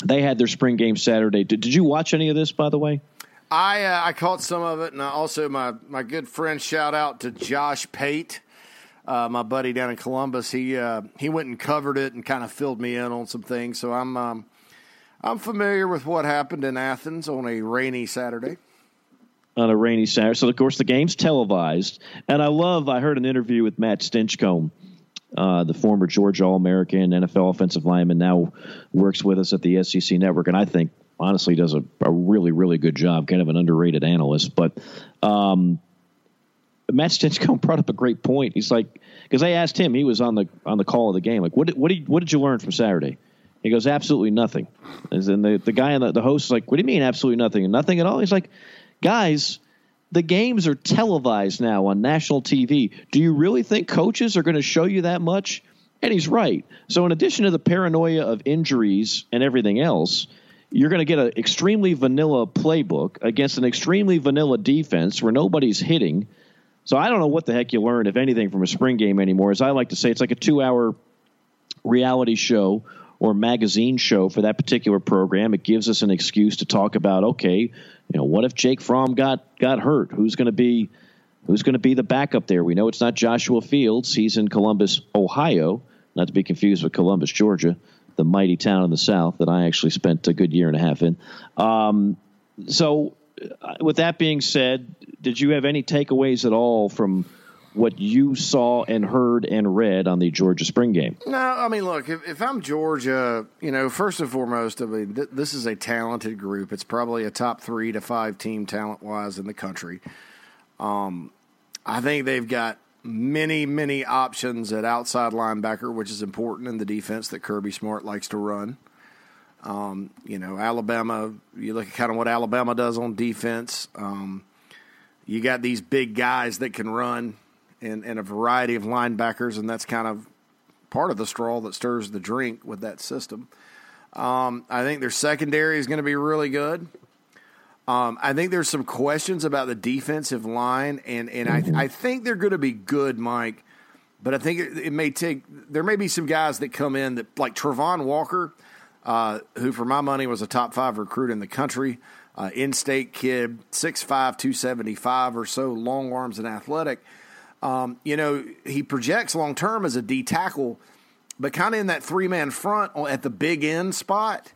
They had their spring game Saturday. Did, did you watch any of this, by the way? I uh, I caught some of it, and also my my good friend shout out to Josh Pate, uh, my buddy down in Columbus. He uh, he went and covered it and kind of filled me in on some things. So I'm um, I'm familiar with what happened in Athens on a rainy Saturday on a rainy Saturday. So, of course, the game's televised. And I love, I heard an interview with Matt Stinchcomb, uh, the former Georgia All American NFL offensive lineman, now works with us at the SEC network. And I think, honestly, does a, a really, really good job, kind of an underrated analyst. But um, Matt Stinchcomb (laughs) brought up a great point. He's like, because I asked him, he was on the on the call of the game, like, what did, what did, what did you learn from Saturday? He goes, absolutely nothing. And the, the guy on the, the host is like, what do you mean absolutely nothing? And nothing at all? He's like, guys, the games are televised now on national TV. Do you really think coaches are going to show you that much? And he's right. So, in addition to the paranoia of injuries and everything else, you're going to get an extremely vanilla playbook against an extremely vanilla defense where nobody's hitting. So, I don't know what the heck you learn, if anything, from a spring game anymore. As I like to say, it's like a two hour reality show or magazine show for that particular program. It gives us an excuse to talk about, okay, you know, what if Jake Fromm got got hurt? Who's going to be who's going to be the backup there. We know it's not Joshua Fields. He's in Columbus, Ohio, not to be confused with Columbus, Georgia, the mighty town in the South that I actually spent a good year and a half in. Um, so, uh, with that being said, did you have any takeaways at all from what you saw and heard and read on the Georgia spring game? No, I mean, look, if, if I'm Georgia, you know, first and foremost, I mean, th- this is a talented group. It's probably a top three to five team talent wise in the country. Um, I think they've got many, many options at outside linebacker, which is important in the defense that Kirby Smart likes to run. Um, you know, Alabama, you look at kind of what Alabama does on defense. Um, you got these big guys that can run and, and a variety of linebackers, and that's kind of part of the straw that stirs the drink with that system. Um, I think their secondary is going to be really good. Um, I think there's some questions about the defensive line, and and mm-hmm. I I think they're going to be good, Mike. But I think it, it, may take. There may be some guys that come in that like Travon Walker, uh, who for my money was a top five recruit in the country, uh, in-state kid, 6'5", 275 or so, long arms and athletic. Um, you know, he projects long term as a D tackle, but kind of in that three man front at the big end spot.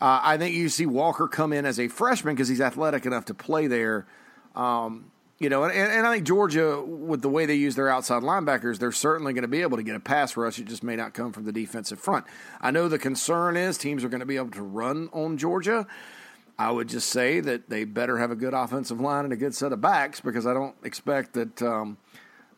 Uh, I think you see Walker come in as a freshman because he's athletic enough to play there. Um, you know, and, and, I think Georgia, with the way they use their outside linebackers, they're certainly going to be able to get a pass rush. It just may not come from the defensive front. I know the concern is teams are going to be able to run on Georgia. I would just say that they better have a good offensive line and a good set of backs because I don't expect that um,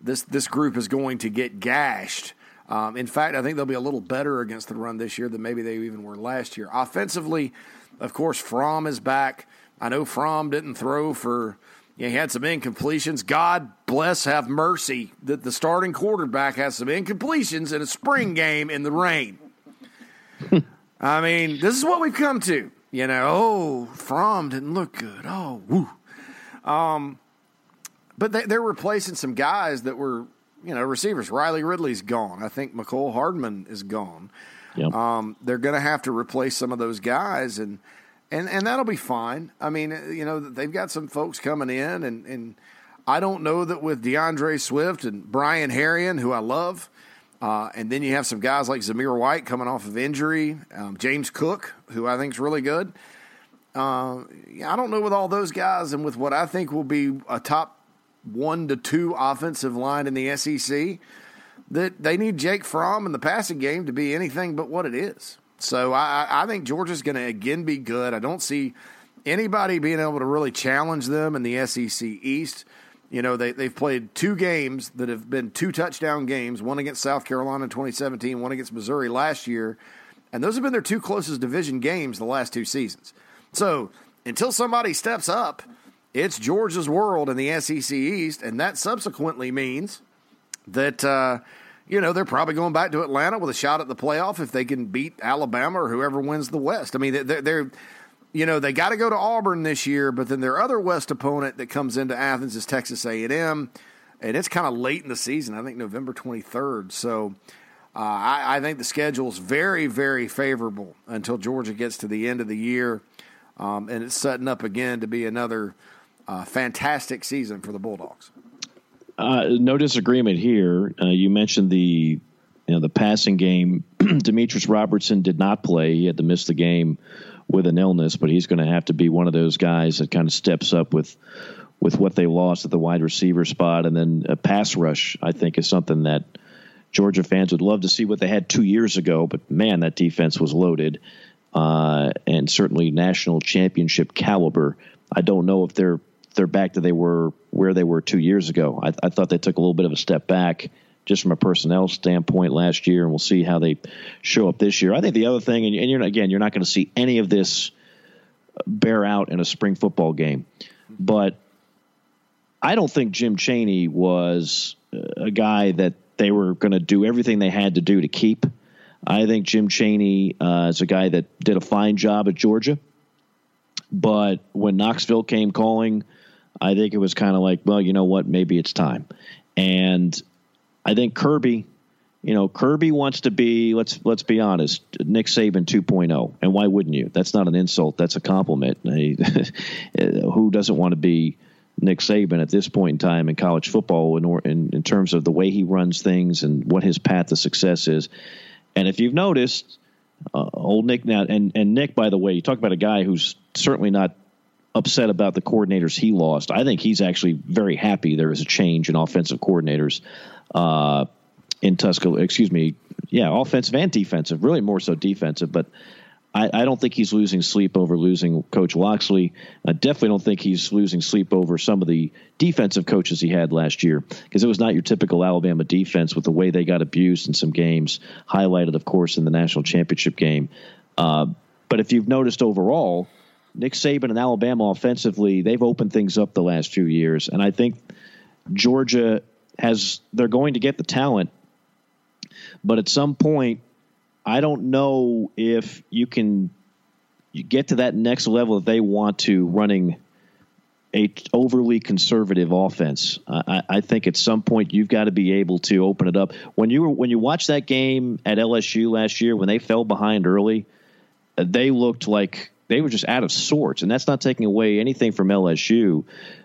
this this group is going to get gashed um, in fact, I think they'll be a little better against the run this year than maybe they even were last year. Offensively, of course, Fromm is back. I know Fromm didn't throw for, you know, he had some incompletions. God bless, have mercy that the starting quarterback has some incompletions in a spring game in the rain. (laughs) I mean, this is what we've come to. You know, oh, Fromm didn't look good. Oh, woo. Um, but they, they're replacing some guys that were you know, receivers. Riley Ridley's gone. I think Mecole Hardman is gone. Yep. Um, they're going to have to replace some of those guys, and and and that'll be fine. I mean, you know, they've got some folks coming in, and and I don't know that with D'Andre Swift and Brian Herrien, who I love, uh, and then you have some guys like Zamir White coming off of injury, um, James Cook, who I think is really good. Uh, I don't know with all those guys, and with what I think will be a top one to two offensive line in the SEC that they need Jake Fromm in the passing game to be anything but what it is. So I, I think Georgia's going to again be good. I don't see anybody being able to really challenge them in the SEC East. You know, they, they've played two games that have been two touchdown games, one against South Carolina in 2017, one against Missouri last year. And those have been their two closest division games the last two seasons. So until somebody steps up – it's Georgia's world in the SEC East, and that subsequently means that uh, you know they're probably going back to Atlanta with a shot at the playoff if they can beat Alabama or whoever wins the West. I mean, they're, they're you know they got to go to Auburn this year, but then their other West opponent that comes into Athens is Texas A and M, and it's kind of late in the season. I think November twenty third. So. Uh, I, I think the schedule is very, very favorable until Georgia gets to the end of the year, um, and it's setting up again to be another uh, fantastic season for the Bulldogs. Uh, no disagreement here. Uh, you mentioned the you know the passing game. (clears throat) Demetrius Robertson did not play; he had to miss the game with an illness, but he's going to have to be one of those guys that kind of steps up with with what they lost at the wide receiver spot, and then a pass rush. I think is something that Georgia fans would love to see what they had two years ago. But man, that defense was loaded, uh, and certainly national championship caliber. I don't know if they're they're back to they were where they were two years ago. I, I thought they took a little bit of a step back just from a personnel standpoint last year, and we'll see how they show up this year. I think the other thing, and, and you're again, you're not going to see any of this bear out in a spring football game, but I don't think Jim Chaney was a guy that they were going to do everything they had to do to keep. I think Jim Chaney uh, is a guy that did a fine job at Georgia, but when Knoxville came calling I think it was kind of like, well, you know what, maybe it's time. And I think Kirby, you know, Kirby wants to be let's let's be honest, Nick Saban 2.0. And why wouldn't you? That's not an insult, that's a compliment. (laughs) Who doesn't want to be Nick Saban at this point in time in college football in, in, in terms of the way he runs things and what his path to success is. And if you've noticed, uh, old Nick now, and, and Nick, by the way, you talk about a guy who's certainly not upset about the coordinators he lost. I think he's actually very happy there is a change in offensive coordinators uh, in Tuscaloosa. Excuse me, yeah, offensive and defensive, really more so defensive, but I, I, don't think he's losing sleep over losing Coach Locksley. I definitely don't think he's losing sleep over some of the defensive coaches he had last year because it was not your typical Alabama defense with the way they got abused in some games, highlighted, of course, in the national championship game. Uh, but if you've noticed overall, Nick Saban and Alabama offensively, they've opened things up the last few years. And I think Georgia has, they're going to get the talent. But at some point, I don't know if you can you get to that next level if they want to running a overly conservative offense. I, I, think at some point you've got to be able to open it up. When you were when you watched that game at LSU last year when they fell behind early, they looked like they were just out of sorts, and that's not taking away anything from LSU.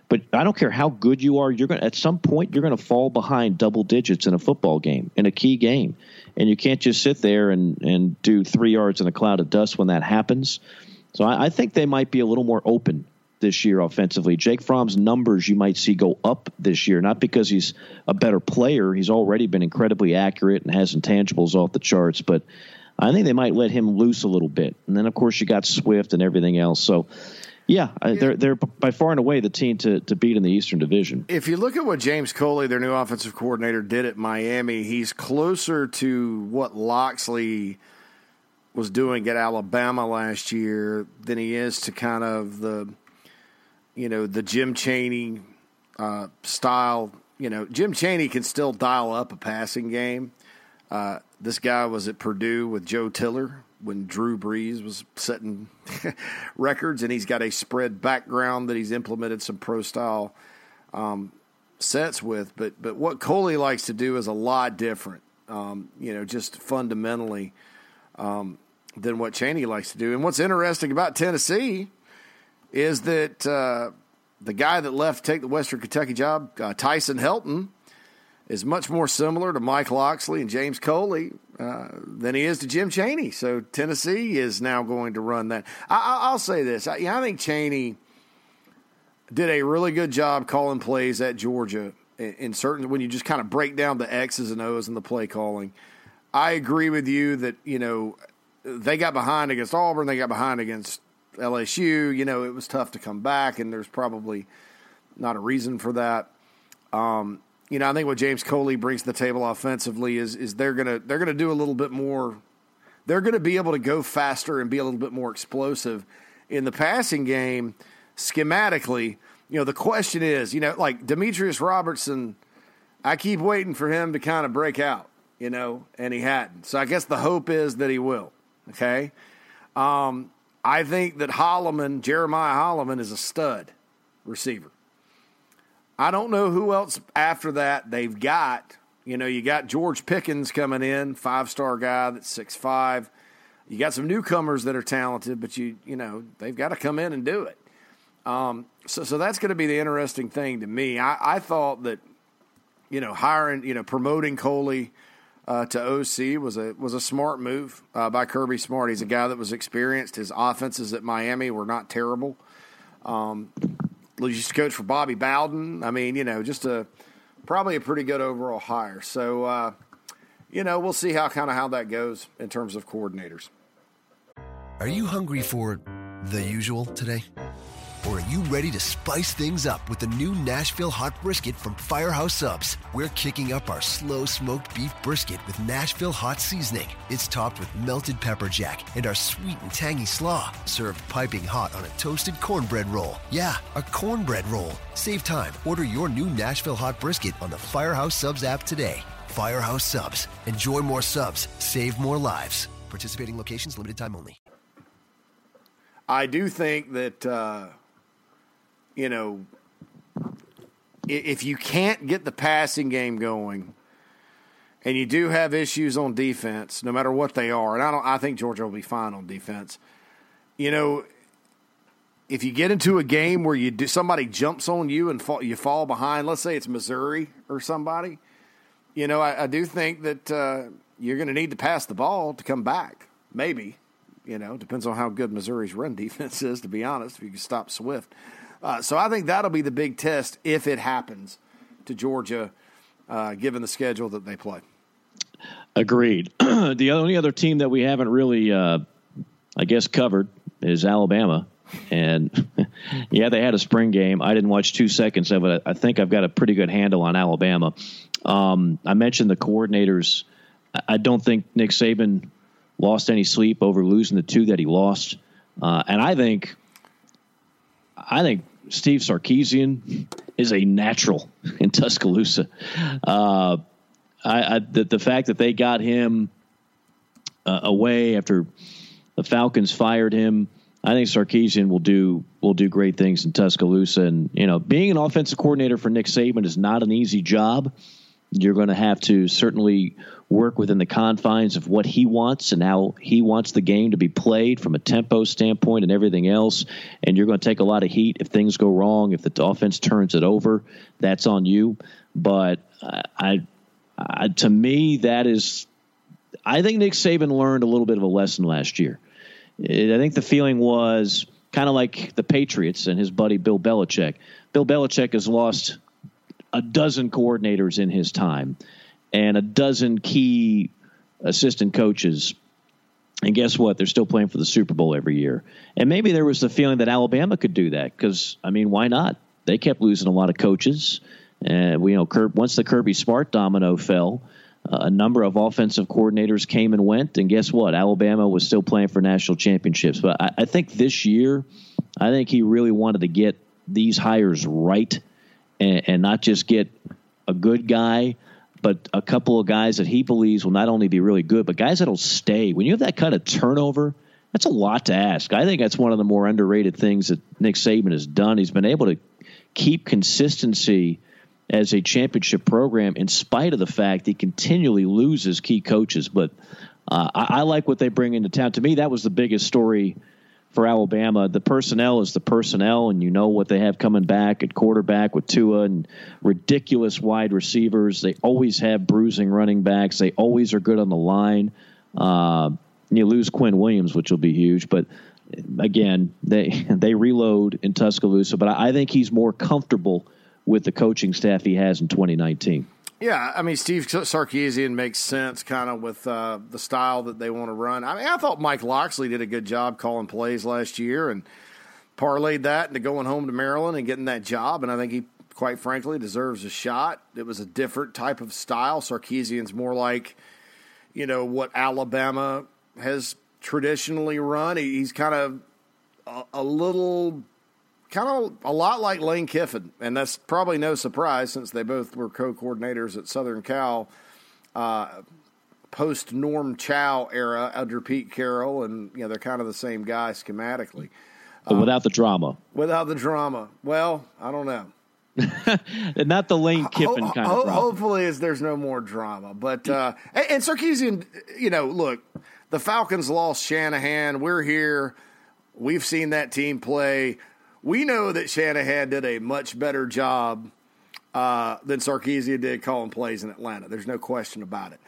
But I don't care how good you are, you're going at some point you're going to fall behind double digits in a football game in a key game and you can't just sit there and, and do three yards in a cloud of dust when that happens. So I, I think they might be a little more open this year offensively. Jake Fromm's numbers you might see go up this year, not because he's a better player. He's already been incredibly accurate and has intangibles off the charts, but I think they might let him loose a little bit. And then, of course, you got Swift and everything else. So yeah, yeah, they're they're by far and away the team to, to beat in the Eastern Division. If you look at what James Coley, their new offensive coordinator, did at Miami, he's closer to what Locksley was doing at Alabama last year than he is to kind of the, you know, the Jim Chaney uh, style. You know, Jim Chaney can still dial up a passing game. Uh, this guy was at Purdue with Joe Tiller when Drew Brees was setting (laughs) records, and he's got a spread background that he's implemented some pro style um, sets with. But but what Coley likes to do is a lot different, um, you know, just fundamentally um, than what Chaney likes to do. And what's interesting about Tennessee is that uh, the guy that left to take the Western Kentucky job, uh, Tyson Helton, is much more similar to Mike Locksley and James Coley uh, than he is to Jim Chaney. So Tennessee is now going to run that. I, will say this: I, I, think Chaney did a really good job calling plays at Georgia in, in certain when you just kind of break down the X's and O's in the play calling. I agree with you that you know they got behind against Auburn, they got behind against LSU. You know it was tough to come back, and there's probably not a reason for that. Um, you know, I think what James Coley brings to the table offensively is is they're gonna they're gonna do a little bit more. They're to be able to go faster and be a little bit more explosive in the passing game. Schematically, you know, the question is, you know, like Demetrius Robertson, I keep waiting for him to kind of break out, you know, and he hadn't. So I guess the hope is that he will. Okay. Um, I think that Holloman, Jeremiah Holloman, is a stud receiver. I don't know who else after that they've got. You know, you got George Pickens coming in, five star guy that's six five. You got some newcomers that are talented, but you you know they've got to come in and do it. Um, so so that's going to be the interesting thing to me. I, I thought that you know hiring you know promoting Coley uh, to OC was a was a smart move uh, by Kirby Smart. He's a guy that was experienced. His offenses at Miami were not terrible. Um, used to coach for Bobby Bowden. I mean, you know, just a probably a pretty good overall hire. So, uh, you know, we'll see how kind of how that goes in terms of coordinators. Are you hungry for the usual today? Or are you ready to spice things up with the new Nashville Hot Brisket from Firehouse Subs? We're kicking up our slow smoked beef brisket with Nashville Hot Seasoning. It's topped with melted pepper jack and our sweet and tangy slaw, served piping hot on a toasted cornbread roll. Yeah, a cornbread roll. Save time. Order your new Nashville Hot Brisket on the Firehouse Subs app today. Firehouse Subs. Enjoy more subs. Save more lives. Participating locations, limited time only. I do think that. Uh you know, if you can't get the passing game going, and you do have issues on defense, no matter what they are, and I don't, I think Georgia will be fine on defense. You know, if you get into a game where you do somebody jumps on you and fall, you fall behind, let's say it's Missouri or somebody, you know, I, I do think that uh, you're going to need to pass the ball to come back. Maybe, you know, depends on how good Missouri's run (laughs) defense is. To be honest, if you can stop Swift, uh, so I think that'll be the big test if it happens to Georgia, uh, given the schedule that they play. Agreed. (clears throat) the only other team that we haven't really, uh, I guess, covered is Alabama. And (laughs) yeah, they had a spring game. I didn't watch two seconds of it. I think I've got a pretty good handle on Alabama. Um, I mentioned the coordinators. I don't think Nick Saban lost any sleep over losing the two that he lost. Uh, and I think, I think Steve Sarkisian is a natural in Tuscaloosa. Uh, I, I, the, the fact that they got him uh, away after the Falcons fired him I think Sarkisian will do will do great things in Tuscaloosa. And you know, being an offensive coordinator for Nick Saban is not an easy job. You're going to have to certainly work within the confines of what he wants and how he wants the game to be played from a tempo standpoint and everything else. And you're going to take a lot of heat if things go wrong. If the offense turns it over, that's on you. But I, I to me, that is, I think Nick Saban learned a little bit of a lesson last year. I think the feeling was kind of like the Patriots and his buddy Bill Belichick. Bill Belichick has lost a dozen coordinators in his time and a dozen key assistant coaches. And guess what? They're still playing for the Super Bowl every year. And maybe there was the feeling that Alabama could do that because, I mean, why not? They kept losing a lot of coaches. And we you know once the Kirby Smart domino fell, uh, a number of offensive coordinators came and went, and guess what? Alabama was still playing for national championships. But I, I think this year, I think he really wanted to get these hires right and, and not just get a good guy, but a couple of guys that he believes will not only be really good, but guys that'll stay. When you have that kind of turnover, that's a lot to ask. I think that's one of the more underrated things that Nick Saban has done. He's been able to keep consistency as a championship program in spite of the fact he continually loses key coaches. But uh, I, I, like what they bring into town. To me, that was the biggest story for Alabama. The personnel is the personnel, and you know what they have coming back at quarterback with Tua and ridiculous wide receivers. They always have bruising running backs. They always are good on the line. Uh, you lose Quinn Williams, which will be huge, but again, they (laughs) they reload in Tuscaloosa. But I, I think he's more comfortable with the coaching staff he has in 2019. Yeah, I mean Steve Sarkisian makes sense, kind of with uh, the style that they want to run. I mean, I thought Mike Locksley did a good job calling plays last year and parlayed that into going home to Maryland and getting that job. And I think he, quite frankly, deserves a shot. It was a different type of style. Sarkisian's more like, you know, what Alabama has traditionally run. He's kind of a, a little kind of a lot like Lane Kiffin, and that's probably no surprise since they both were co-coordinators at Southern Cal, uh, post Norm Chow era under Pete Carroll, and you know they're kind of the same guy schematically, but without the drama. Without the drama, well, I don't know. (laughs) Not the Lane Kiffin ho- kind ho- of drama. Hopefully, is there's no more drama, but uh, and, and Sarkisian, you know, look, the Falcons lost Shanahan. We're here. We've seen that team play we know that Shanahan did a much better job uh, than Sarkisian did calling plays in Atlanta. There's no question about it.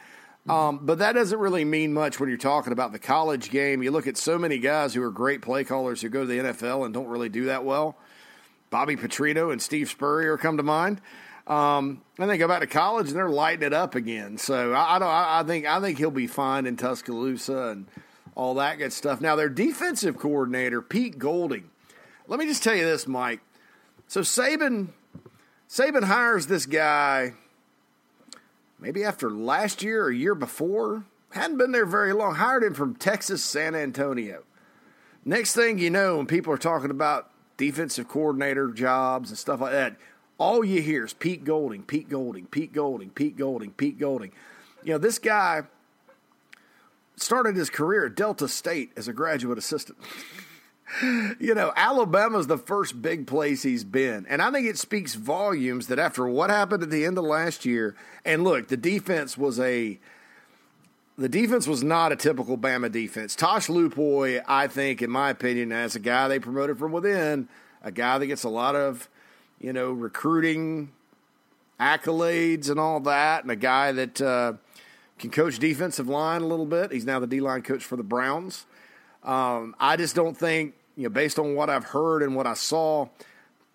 Um, but that doesn't really mean much when you're talking about the college game. You look at so many guys who are great play callers who go to the NFL and don't really do that well. Bobby Petrino and Steve Spurrier come to mind. Um, and they go back to college and they're lighting it up again. So I, I don't. I, I think I think he'll be fine in Tuscaloosa and all that good stuff. Now their defensive coordinator Pete Golding let me just tell you this, Mike. So Saban, Saban hires this guy maybe after last year or year before. Hadn't been there very long. Hired him from Texas San Antonio. Next thing you know, when people are talking about defensive coordinator jobs and stuff like that, all you hear is Pete Golding, Pete Golding, Pete Golding, Pete Golding, Pete Golding. You know, this guy started his career at Delta State as a graduate assistant. (laughs) (laughs) you know, Alabama's the first big place he's been. And I think it speaks volumes that after what happened at the end of last year, and look, the defense was a the defense was not a typical Bama defense. Tosh Lupoi, I think, in my opinion, as a guy they promoted from within, a guy that gets a lot of, you know, recruiting accolades and all that, and a guy that uh, can coach defensive line a little bit. He's now the D line coach for the Browns. Um, I just don't think, you know, based on what I've heard and what I saw,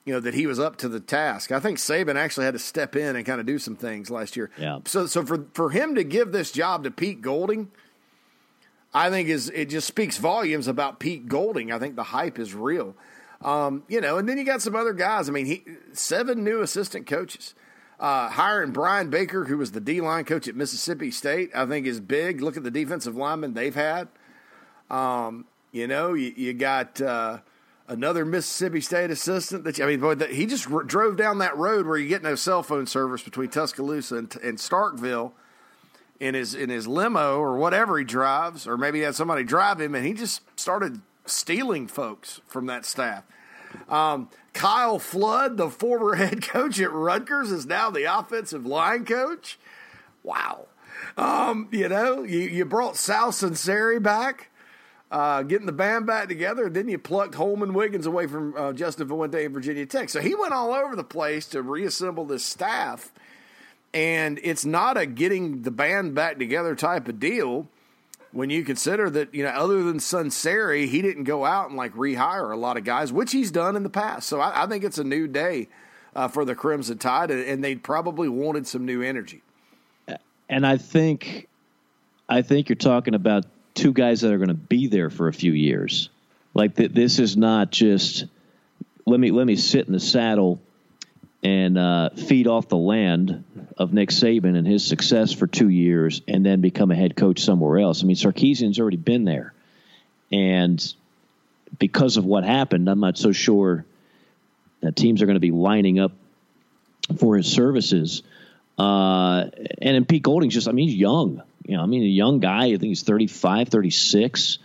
you know, that he was up to the task. I think Saban actually had to step in and kind of do some things last year. Yeah. So, so for for him to give this job to Pete Golding, I think is it just speaks volumes about Pete Golding. I think the hype is real. Um, you know, and then you got some other guys. I mean, he seven new assistant coaches. Uh, hiring Brian Baker, who was the D line coach at Mississippi State, I think is big. Look at the defensive linemen they've had. Um, you know, you, you got uh, another Mississippi State assistant that I mean, boy, he just r- drove down that road where you get no cell phone service between Tuscaloosa and, and Starkville in his in his limo or whatever he drives, or maybe he had somebody drive him, and he just started stealing folks from that staff. Um, Kyle Flood, the former (laughs) head coach at Rutgers, is now the offensive line coach. Wow. Um, you know, you, you brought Sal Sunseri back uh, getting the band back together. And then you plucked Holman Wiggins away from uh, Justin Fuente in Virginia Tech. So he went all over the place to reassemble this staff. And it's not a getting the band back together type of deal when you consider that, you know, other than Sunseri, he didn't go out and like rehire a lot of guys, which he's done in the past. So I, I think it's a new day uh, for the Crimson Tide, and they probably wanted some new energy. And I think, I think you're talking about two guys that are going to be there for a few years. Like th- this is not just let me let me sit in the saddle and uh, feed off the land of Nick Saban and his success for two years, and then become a head coach somewhere else. I mean, Sarkisian's already been there, and because of what happened, I'm not so sure that teams are going to be lining up for his services. Uh, and then Pete Golding's just, I mean, he's young. You know, I mean, a young guy, I think he's 35, 36,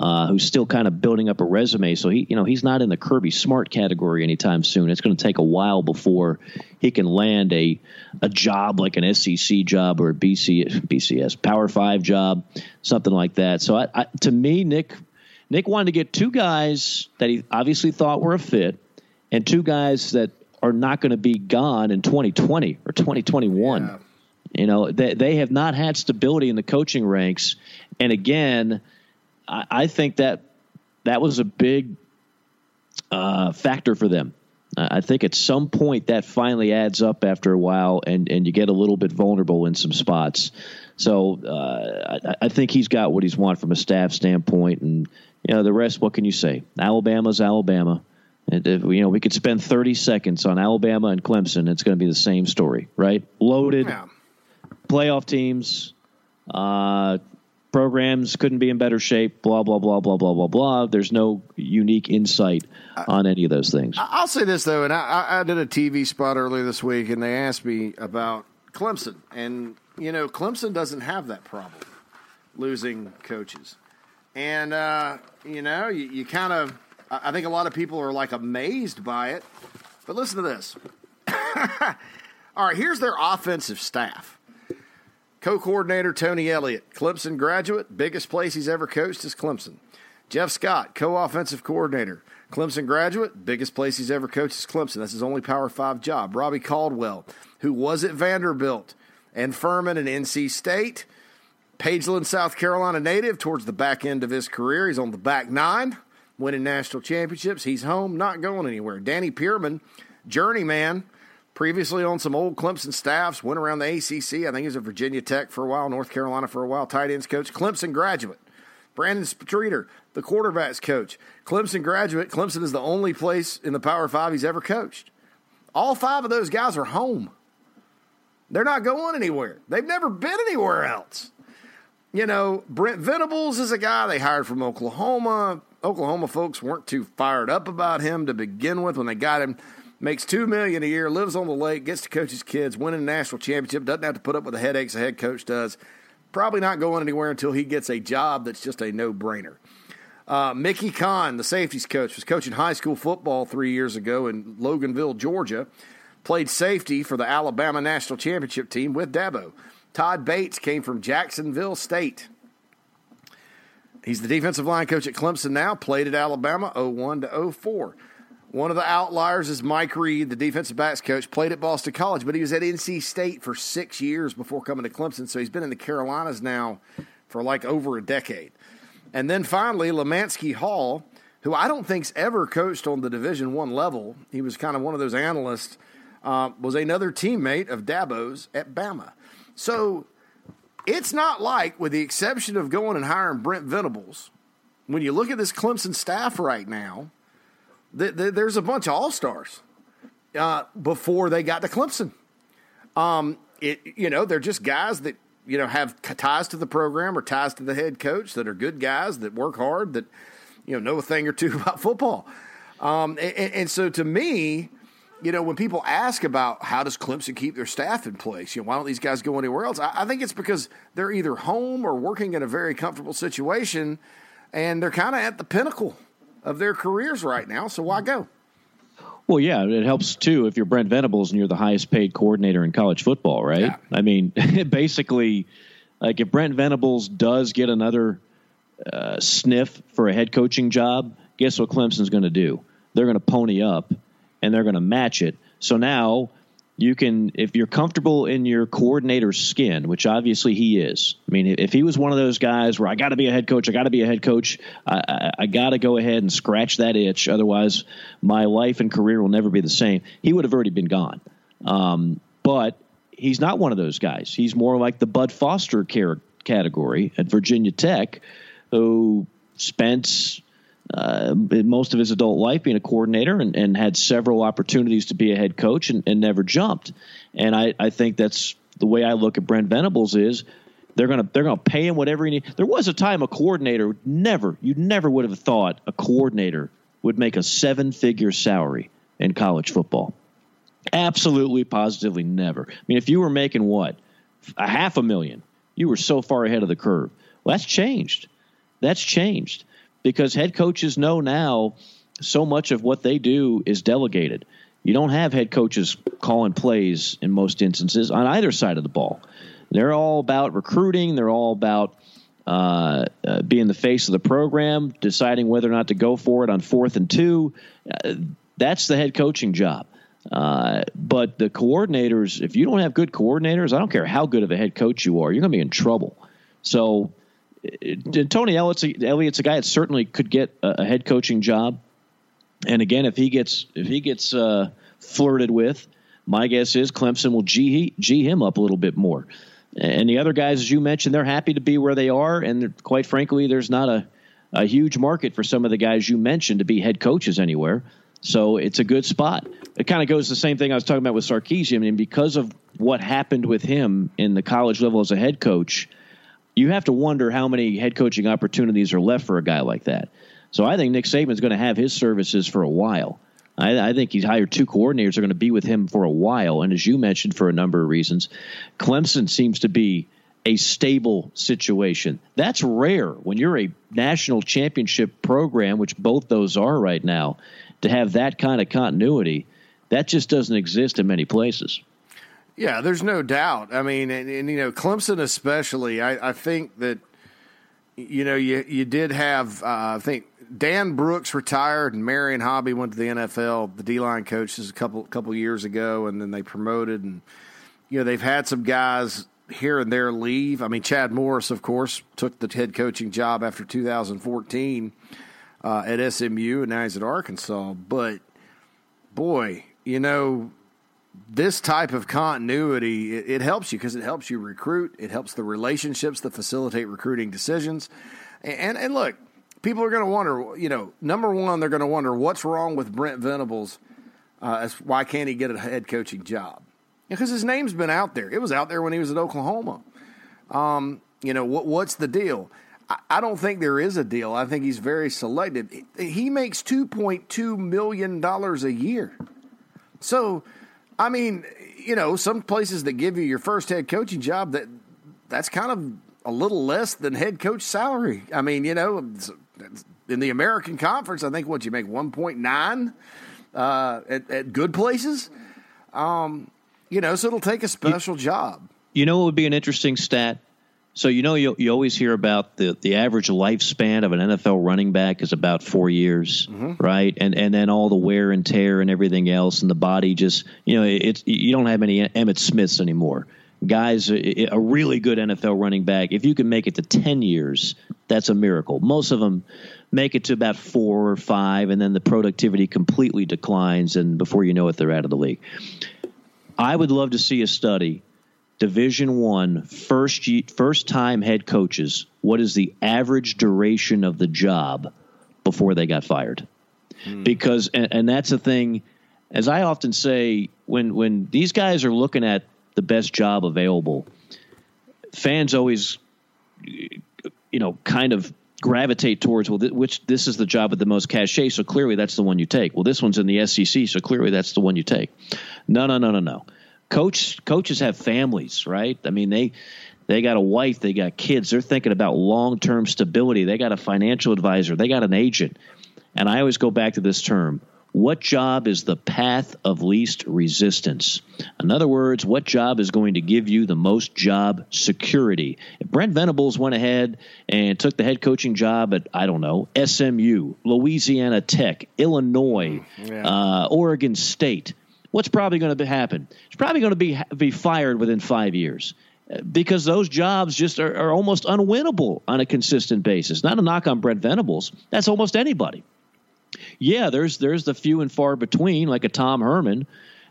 uh, who's still kind of building up a resume. So he, you know, he's not in the Kirby Smart category anytime soon. It's going to take a while before he can land a a job like an SEC job or a BC, BCS Power Five job, something like that. So I, I, to me, Nick Nick wanted to get two guys that he obviously thought were a fit, and two guys that are not going to be gone in 2020 or 2021. Yeah. You know, they, they have not had stability in the coaching ranks. And again, I, I think that that was a big uh, factor for them. I think at some point that finally adds up after a while, and, and you get a little bit vulnerable in some spots. So uh, I, I, think he's got what he's want from a staff standpoint, and you know the rest. What can you say? Alabama's Alabama. And if, you know we could spend 30 seconds on Alabama and Clemson. It's going to be the same story, right? Loaded. Yeah playoff teams, uh, programs couldn't be in better shape, blah, blah, blah, blah, blah, blah, blah. There's no unique insight on any of those things. I'll say this, though, and I, I did a TV spot earlier this week, and they asked me about Clemson. And, you know, Clemson doesn't have that problem, losing coaches. And, uh, you know, you, you kind of, I think a lot of people are like amazed by it. But listen to this. (laughs) All right, here's their offensive staff. Co coordinator Tony Elliott, Clemson graduate, biggest place he's ever coached is Clemson. Jeff Scott, co offensive coordinator, Clemson graduate, biggest place he's ever coached is Clemson. That's his only Power Five job. Robbie Caldwell, who was at Vanderbilt and Furman and NC State, Pageland, South Carolina native towards the back end of his career. He's on the back nine, winning national championships. He's home, not going anywhere. Danny Pearman, journeyman previously on some old Clemson staffs, went around the ACC. I think he was at Virginia Tech for a while, North Carolina for a while, tight ends coach, Clemson graduate. Brandon Streeter, the quarterbacks coach, Clemson graduate. Clemson is the only place in the Power Five he's ever coached. All five of those guys are home. They're not going anywhere. They've never been anywhere else. You know, Brent Venables is a guy they hired from Oklahoma. Oklahoma folks weren't too fired up about him to begin with when they got him makes two million a year, lives on the lake, gets to coach his kids, winning a national championship, doesn't have to put up with the headaches a head coach does. Probably not going anywhere until he gets a job that's just a no brainer. Uh, Mickey Conn, the safeties coach, was coaching high school football three years ago in Loganville, Georgia. Played safety for the Alabama national championship team with Dabo. Todd Bates came from Jacksonville State. He's the defensive line coach at Clemson now, played at Alabama 01 to 04. One of the outliers is Mike Reed, the defensive backs coach, played at Boston College, but he was at NC State for six years before coming to Clemson. So he's been in the Carolinas now for like over a decade. And then finally, Lemanski Hall, who I don't think's ever coached on the Division One level. He was kind of one of those analysts. Uh, was another teammate of Dabo's at Bama. So it's not like, with the exception of going and hiring Brent Venables, when you look at this Clemson staff right now, th- th- there's a bunch of all stars uh, before they got to Clemson. Um, it, you know, they're just guys that you know have ties to the program or ties to the head coach that are good guys that work hard that you know know a thing or two (laughs) about football. Um, and, and so to me, you know, when people ask about how does Clemson keep their staff in place, you know, why don't these guys go anywhere else? I, I, think it's because they're either home or working in a very comfortable situation, and they're kind of at the pinnacle of their careers right now. So why go? Well, yeah, it helps too if you're Brent Venables and you're the highest paid coordinator in college football, right? Yeah. I mean, (laughs) basically, like if Brent Venables does get another uh, sniff for a head coaching job, guess what Clemson's going to do? They're going to pony up and they're going to match it. So now you can, if you're comfortable in your coordinator's skin, which obviously he is. I mean, if he was one of those guys where I got to be a head coach, I got to be a head coach, I, I, I got to go ahead and scratch that itch. Otherwise, my life and career will never be the same. He would have already been gone. Um, but he's not one of those guys. He's more like the Bud Foster category at Virginia Tech, who spent uh, most of his adult life being a coordinator and, and had several opportunities to be a head coach and, and never jumped. And I, I think that's the way I look at Brent Venables is they're gonna they're gonna pay him whatever he needs. There was a time a coordinator never you never would have thought a coordinator would make a seven figure salary in college football. Absolutely, positively never. I mean, if you were making what a half a million, you were so far ahead of the curve. Well, that's changed. That's changed because head coaches know now so much of what they do is delegated. You don't have head coaches calling plays in most instances on either side of the ball. They're all about recruiting. They're all about uh, uh, being the face of the program, deciding whether or not to go for it on fourth and two. Uh, that's the head coaching job. Uh, but the coordinators, if you don't have good coordinators, I don't care how good of a head coach you are, you're going to be in trouble. So Tony Elliott's a, Elliott's a guy that certainly could get a, a, head coaching job. And again, if he gets if he gets uh, flirted with, my guess is Clemson will g g him up a little bit more. And the other guys, as you mentioned, they're happy to be where they are, and quite frankly, there's not a a huge market for some of the guys you mentioned to be head coaches anywhere. So it's a good spot. It kind of goes the same thing I was talking about with Sarkisian. I mean, because of what happened with him in the college level as a head coach you have to wonder how many head coaching opportunities are left for a guy like that. So I think Nick Saban's going to have his services for a while. I, I, think he's hired two coordinators are going to be with him for a while, and as you mentioned, for a number of reasons, Clemson seems to be a stable situation. That's rare when you're a national championship program, which both those are right now. To have that kind of continuity, that just doesn't exist in many places. Yeah, there's no doubt. I mean, and, and you know, Clemson especially. I, I, think that you know you you did have. Uh, I think Dan Brooks retired and Marion Hobby went to the NFL. The D line coaches a couple couple years ago, and then they promoted. And you know, they've had some guys here and there leave. I mean, Chad Morris, of course, took the head coaching job after 2014 uh, at SMU, and now he's at Arkansas. But boy, you know, this type of continuity it, it helps you because it helps you recruit it helps the relationships that facilitate recruiting decisions. And and look people are going to wonder you know number one they're going to wonder what's wrong with brent venables uh, as why can't he get a head coaching job? Because his name's been out there. It was out there when he was at oklahoma. Um, you know what, what's the deal? I, don't think there is a deal. I think he's very selective. He makes $2.2 million a year. So I mean, you know, some places that give you your first head coaching job that that's kind of a little less than head coach salary. I mean, you know, in the American Conference, I think what you make one point nine uh, at, at, good places. Um, you know, so it'll take a special you, job. You know, it would be an interesting stat. So you know, you, you always hear about the, the average lifespan of an NFL running back is about four years, mm-hmm. right? And and then all the wear and tear and everything else, and the body just you know it's you don't have any Emmitt Smiths anymore. Guys, a really good NFL running back, if you can make it to ten years, that's a miracle. Most of them make it to about four or five, and then the productivity completely declines, and before you know it, they're out of the league. I would love to see a study Division One first first time head coaches. What is the average duration of the job before they got fired? Hmm. Because and, and that's the thing, as I often say, when when these guys are looking at the best job available, fans always, you know, kind of gravitate towards well, th- which this is the job with the most cachet, so clearly that's the one you take. Well, this one's in the SEC, so clearly that's the one you take. No, no, no, no, no coach coaches have families, right? I mean, they they got a wife, they got kids. They're thinking about long term stability. They got a financial advisor, they got an agent. And I always go back to this term. What job is the path of least resistance? In other words, what job is going to give you the most job security? If Brent Venables went ahead and took the head coaching job at, I don't know, SMU, Louisiana Tech, Illinois, yeah. uh, Oregon State, what's probably going to happen? He's probably going to be be fired within five years because those jobs just are, are, almost unwinnable on a consistent basis. Not a knock on Brent Venables. That's almost anybody. Yeah, there's there's the few and far between, like a Tom Herman,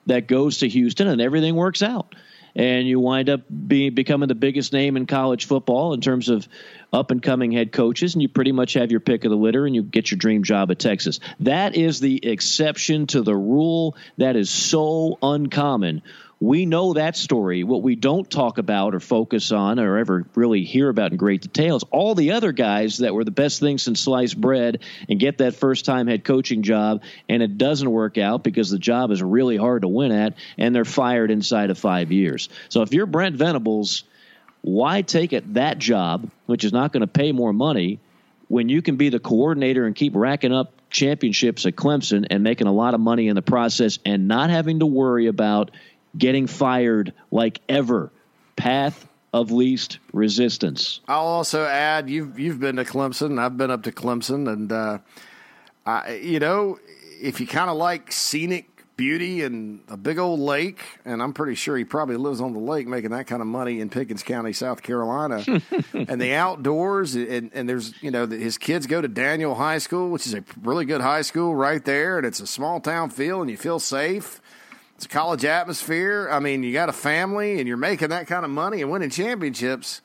that goes to Houston and everything works out and you wind up becoming the biggest name in college football in terms of up and coming head coaches, and you pretty much have your pick of the litter, and you get your dream job at Texas. That is the exception to the rule. That is so uncommon we know that story. What we don't talk about or focus on or ever really hear about in great details, all the other guys that were the best things since sliced bread and get that first time head coaching job and it doesn't work out because the job is really hard to win at and they're fired inside of five years. So if you're Brent Venables, why take it that job, which is not going to pay more money, when you can be the coordinator and keep racking up championships at Clemson and making a lot of money in the process and not having to worry about getting fired like ever. Path of least resistance. I'll also add you've you've been to Clemson. I've been up to Clemson, and uh, I, you know if you kind of like scenic beauty and a big old lake, and I'm pretty sure he probably lives on the lake making that kind of money in Pickens County, South Carolina, (laughs) and the outdoors, and, and there's you know his kids go to Daniel High School, which is a really good high school right there, and it's a small town feel, and you feel safe it's a college atmosphere. I mean, you got a family and you're making that kind of money and winning championships.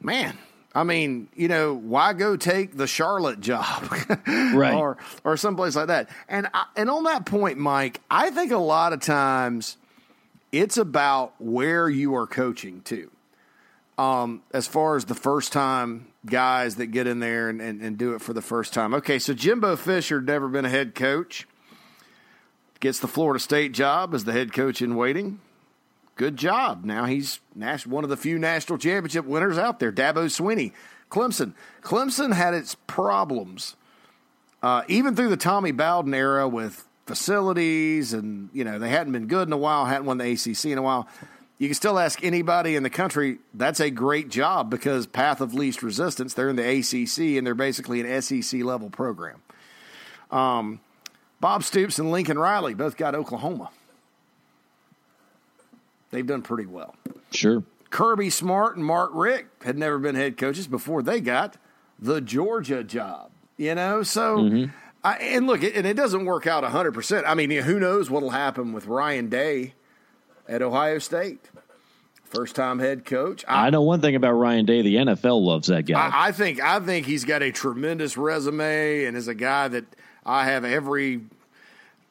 Man, I mean, you know, why go take the Charlotte job, (laughs) right, or or someplace like that? And I, and on that point, Mike, I think a lot of times it's about where you are coaching too. Um, as far as the first time guys that get in there and, and, and do it for the first time. Okay, so Jimbo Fisher never been a head coach gets the Florida State job as the head coach in waiting. Good job. Now he's one of the few national championship winners out there. Dabo Swinney, Clemson. Clemson had its problems, uh, even through the Tommy Bowden era with facilities, and you know they hadn't been good in a while, hadn't won the ACC in a while. You can still ask anybody in the country. That's a great job because path of least resistance. They're in the ACC and they're basically an SEC level program. Um, Bob Stoops and Lincoln Riley both got Oklahoma. They've done pretty well. Sure. Kirby Smart and Mark Richt had never been head coaches before they got the Georgia job. You know, so mm-hmm. I, and look, and it doesn't work out hundred percent. I mean, who knows what'll happen with Ryan Day at Ohio State? First time head coach. I, I, know one thing about Ryan Day. The NFL loves that guy. I, I think I think he's got a tremendous resume and is a guy that I have every.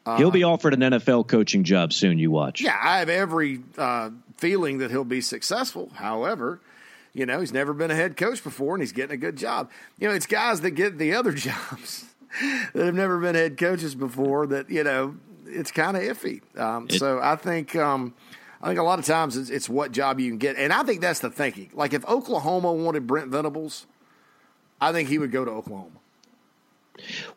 Uh, he'll be offered an NFL coaching job soon. You watch. Yeah, I have every uh, feeling that he'll be successful. However, you know, he's never been a head coach before, and he's getting a good job. You know, it's guys that get the other (laughs) jobs that have never been head coaches before that you know it's kind of iffy. Um, it, so I think. Um, I think a lot of times it's, it's, what job you can get, and I think that's the thinking. Like if Oklahoma wanted Brent Venables, I think he would go to Oklahoma.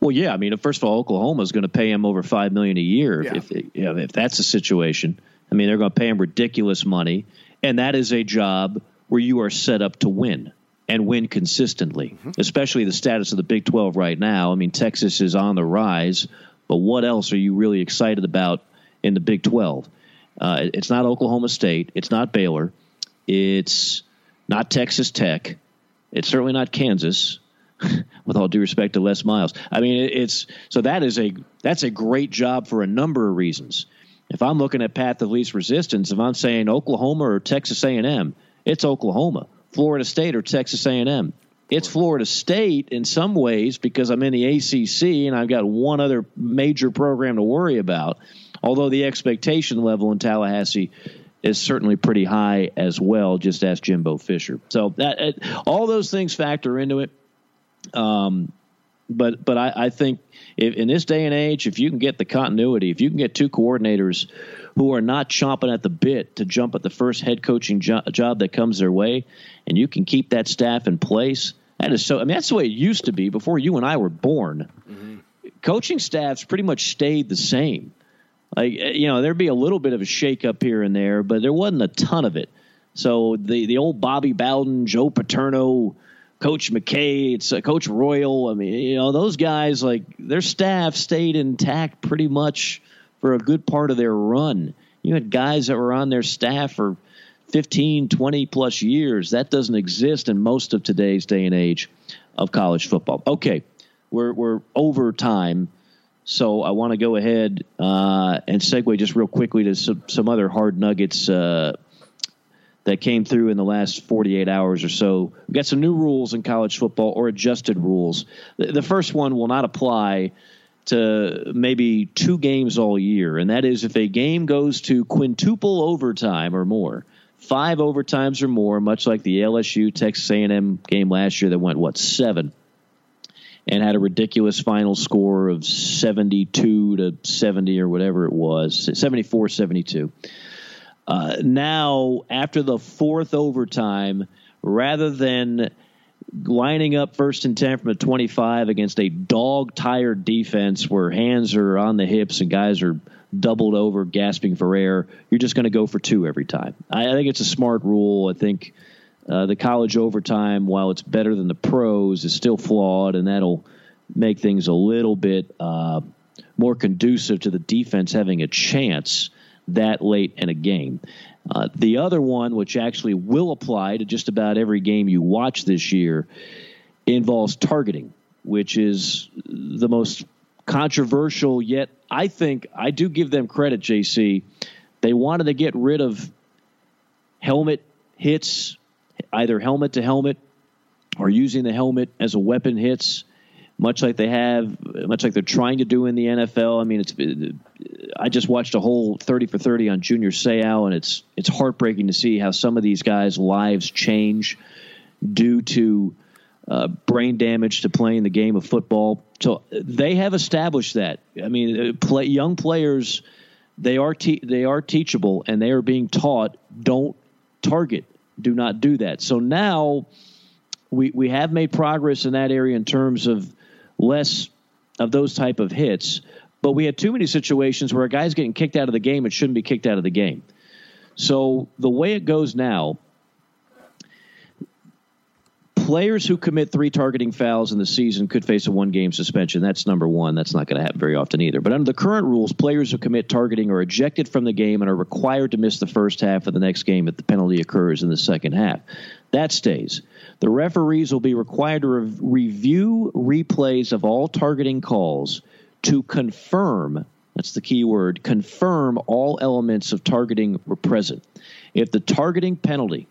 Well, yeah. I mean, first of all, Oklahoma is going to pay him over five million a year yeah. if you know, if that's the situation. I mean, they're going to pay him ridiculous money, And that is a job where you are set up to win and win consistently, mm-hmm. especially the status of the Big 12 right now. I mean, Texas is on the rise, but what else are you really excited about in the Big 12? Uh, it's not Oklahoma State. It's not Baylor. It's not Texas Tech. It's certainly not Kansas. (laughs) with all due respect to Les Miles, I mean it's so that is a that's a great job for a number of reasons. If I'm looking at path of least resistance, if I'm saying Oklahoma or Texas A&M, it's Oklahoma. Florida State or Texas A&M. It's Florida State in some ways because I'm in the ACC and I've got one other major program to worry about. Although the expectation level in Tallahassee is certainly pretty high as well. Just ask Jimbo Fisher. So that all those things factor into it. Um, but but I, I think if, in this day and age, if you can get the continuity, if you can get two coordinators who are not chomping at the bit to jump at the first head coaching jo- job that comes their way, and you can keep that staff in place. That is so. I mean, that's the way it used to be before you and I were born. Mm-hmm. Coaching staffs pretty much stayed the same. Like eh, you know, there'd be a little bit of a shakeup here and there, but there wasn't a ton of it. So the the old Bobby Bowden, Joe Paterno, Coach McKay, it's uh, Coach Royal. I mean, you know, those guys like their staff stayed intact pretty much for a good part of their run. You had guys that were on their staff for 15, 20 plus years. That doesn't exist in most of today's day and age of college football. Okay, we're, we're over time. So I want to go ahead uh, and segue just real quickly to some, some other hard nuggets uh, that came through in the last 48 hours or so. We've got some new rules in college football or adjusted rules. The, the first one will not apply to maybe two games all year, and that is if a game goes to quintuple overtime or more, five overtimes or more, much like the LSU Texas A&M game last year that went what seven, and had a ridiculous final score of 72 to 70 or whatever it was, 74 72. Uh, now, after the fourth overtime, rather than lining up first and 10 from a 25 against a dog tired defense where hands are on the hips and guys are doubled over, gasping for air, you're just going to go for two every time. I, I, think it's a smart rule. I think uh, the college overtime, while it's better than the pros, is still flawed, and that'll make things a little bit uh, more conducive to the defense having a chance that late in a game. Uh, the other one, which actually will apply to just about every game you watch this year, involves targeting, which is the most controversial yet I think I do give them credit, JC. They wanted to get rid of helmet hits, either helmet to helmet or using the helmet as a weapon hits much like they have, much like they're trying to do in the NFL. I mean, it's. I just watched a whole thirty for thirty on Junior Seau, and it's it's heartbreaking to see how some of these guys' lives change due to uh, brain damage to playing the game of football. So they have established that. I mean, uh, play, young players, they are te- they are teachable, and they are being taught don't target, do not do that. So now we we have made progress in that area in terms of less of those type of hits. But we had too many situations where a guy's getting kicked out of the game and shouldn't be kicked out of the game. So the way it goes now, players who commit three targeting fouls in the season could face a one game suspension. That's number one. That's not going to happen very often either. But under the current rules, players who commit targeting are ejected from the game and are required to miss the first half of the next game if the penalty occurs in the second half. That stays. The referees will be required to re- review replays of all targeting calls to confirm that's the key word confirm all elements of targeting were present. If the targeting penalty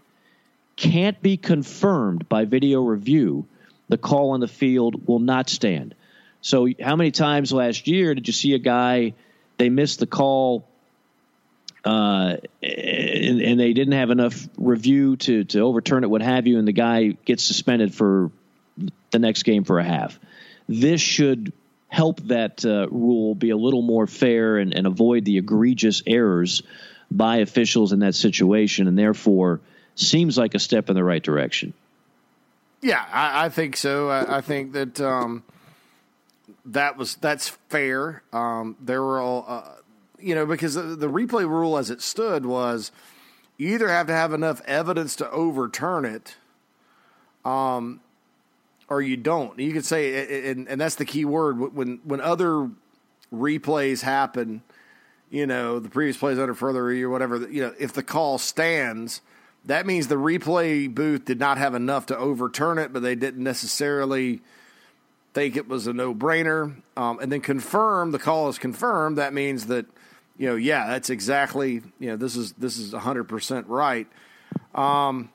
can't be confirmed by video review, the call on the field will not stand. So, how many times last year did you see a guy, they missed the call uh, and, and, they didn't have enough review to, to overturn it, what have you, and the guy gets suspended for the next game for a half. This should help that uh, rule be a little more fair and, and, avoid the egregious errors by officials in that situation, and therefore seems like a step in the right direction. Yeah, I, I think so. I, I think that um, that was that's fair. Um, there were all. Uh, you know, because the, the replay rule as it stood was you either have to have enough evidence to overturn it, um, or you don't. You could say, and, and that's the key word when when other replays happen. You know, the previous plays under further review, or whatever. You know, if the call stands, that means the replay booth did not have enough to overturn it, but they didn't necessarily think it was a no brainer. Um, and then confirm the call is confirmed. That means that you know, yeah, that's exactly you know this is this is hundred percent right. Um,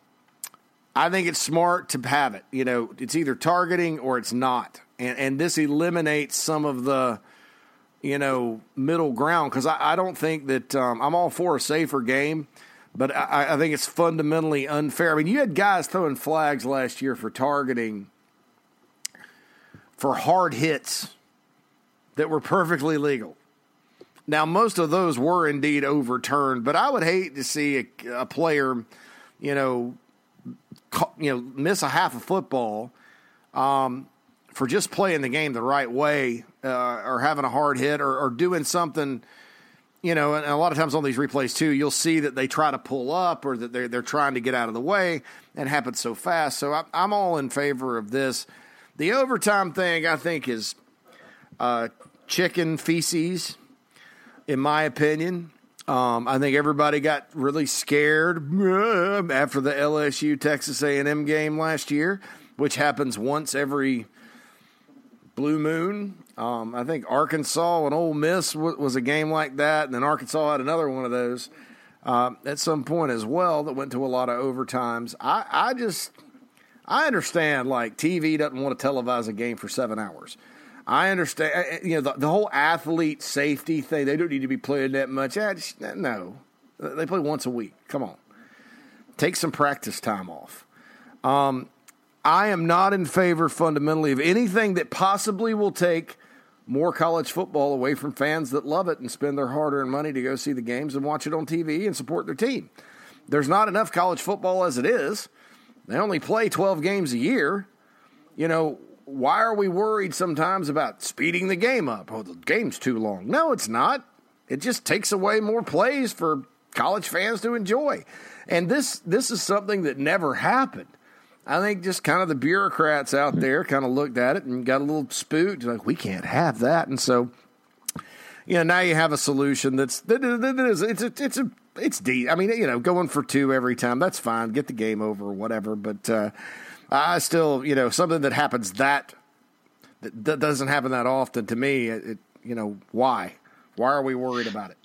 I think it's smart to have it. You know, it's either targeting or it's not, and and this eliminates some of the you know middle ground because I, I, don't think that um, I'm all for a safer game, but I, I think it's fundamentally unfair. I mean, you had guys throwing flags last year for targeting for hard hits that were perfectly legal. Now, most of those were indeed overturned, but I would hate to see a, a player, you know, you know, miss a half of football um, for just playing the game the right way, uh, or having a hard hit, or, or doing something. You know, and a lot of times on these replays too, you'll see that they try to pull up or that they're they're trying to get out of the way, and happens so fast. So I, I'm all in favor of this. The overtime thing, I think, is uh, chicken feces, in my opinion. Um, I think everybody got really scared after the LSU Texas A&M game last year, which happens once every blue moon. Um, I think Arkansas and Ole Miss w- was a game like that, and then Arkansas had another one of those uh, at some point as well that went to a lot of overtimes. I, I just I understand like TV doesn't want to televise a game for seven hours. I understand, uh, uh, you know, the, the, whole athlete safety thing. They don't need to be playing that much. Just, no, they play once a week. Come on, take some practice time off. Um, I am not in favor fundamentally of anything that possibly will take more college football away from fans that love it and spend their hard-earned money to go see the games and watch it on TV and support their team. There's not enough college football as it is. They only play 12 games a year. You know, why are we worried sometimes about speeding the game up? Oh, the game's too long. No, it's not. It just takes away more plays for college fans to enjoy. And this this is something that never happened. I think just kind of the bureaucrats out there kind of looked at it and got a little spooked, like we can't have that. And so, you know, now you have a solution that's that is it's a, it's a it's deep. I mean, you know, going for two every time that's fine. Get the game over or whatever. But uh, I still, you know, something that happens that that doesn't happen that often to me. It, you know, why? Why are we worried about it?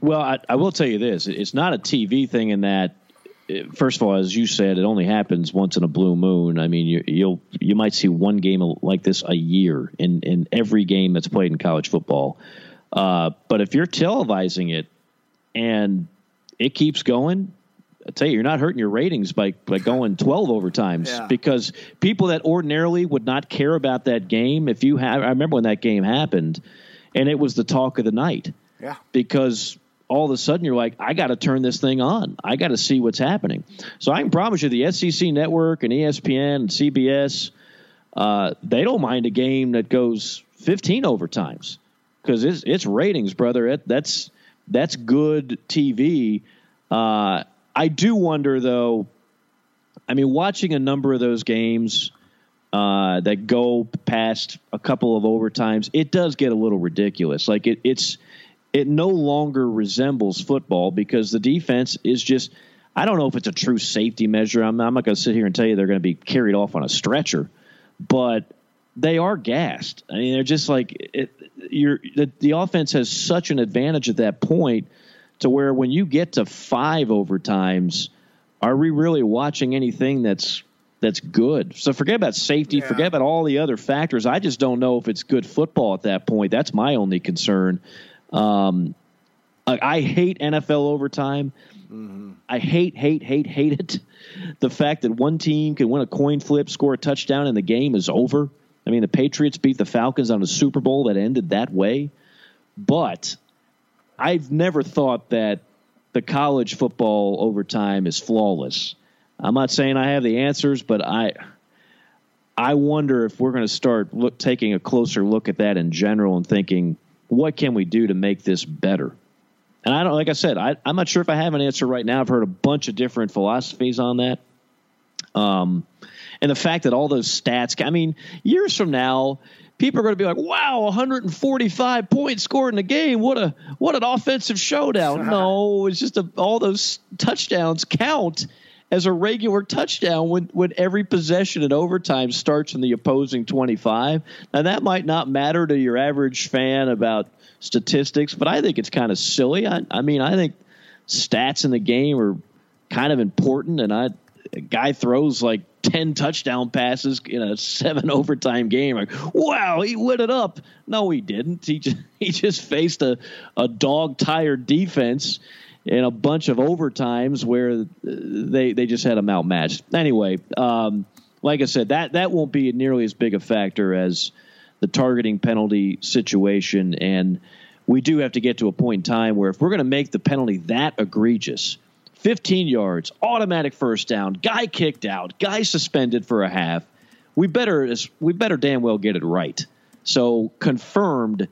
Well, I, I will tell you this: it's not a TV thing in that. First of all, as you said, it only happens once in a blue moon. I mean, you, you'll you might see one game like this a year in in every game that's played in college football. Uh, but if you're televising it and it keeps going, I tell you, you're not hurting your ratings by, by going 12 overtimes yeah. because people that ordinarily would not care about that game, if you have, I remember when that game happened and it was the talk of the night. Yeah. Because all of a sudden you're like, I got to turn this thing on. I got to see what's happening. So I can promise you the SEC network and ESPN and CBS, uh, they don't mind a game that goes 15 overtimes because it's, it's ratings, brother. It, that's, that's good TV. Uh, I do wonder, though. I mean, watching a number of those games uh, that go past a couple of overtimes, it does get a little ridiculous. Like it, it's it no longer resembles football because the defense is just. I don't know if it's a true safety measure. I'm, I'm not going to sit here and tell you they're going to be carried off on a stretcher, but they are gassed. I mean, they're just like it, you're the, the offense has such an advantage at that point to where when you get to five overtimes, are we really watching anything that's that's good? So forget about safety, yeah. forget about all the other factors. I just don't know if it's good football at that point. That's my only concern. Um, I, I, hate NFL overtime. Mm-hmm. I hate, hate, hate, hate it. (laughs) The fact that one team can win a coin flip, score a touchdown, and the game is over. I mean, the Patriots beat the Falcons on a Super Bowl that ended that way. But I've never thought that the college football overtime is flawless. I'm not saying I have the answers, but I I wonder if we're going to start look, taking a closer look at that in general and thinking, what can we do to make this better? and I don't like I said I, I'm not sure if I have an answer right now. I've heard a bunch of different philosophies on that. Um, and the fact that all those stats, I mean, years from now, people are going to be like, "Wow, 145 points scored in a game! What a what an offensive showdown!" (laughs) no, it's just a, all those touchdowns count as a regular touchdown when when every possession in overtime starts in the opposing 25. Now that might not matter to your average fan about statistics, but I think it's kind of silly. I, I mean, I think stats in the game are kind of important, and I a guy throws like 10 touchdown passes in a seven (laughs) overtime game. Like, wow, he lit it up. No, he didn't. He just, (laughs) he just faced a, a dog tired defense in a bunch of overtimes where they, they just had him outmatched. Anyway, um, like I said, that, that won't be nearly as big a factor as the targeting penalty situation. And we do have to get to a point in time where if we're going to make the penalty that egregious, 15 yards, automatic first down, guy kicked out, guy suspended for a half. We better we better damn well get it right. So confirmed.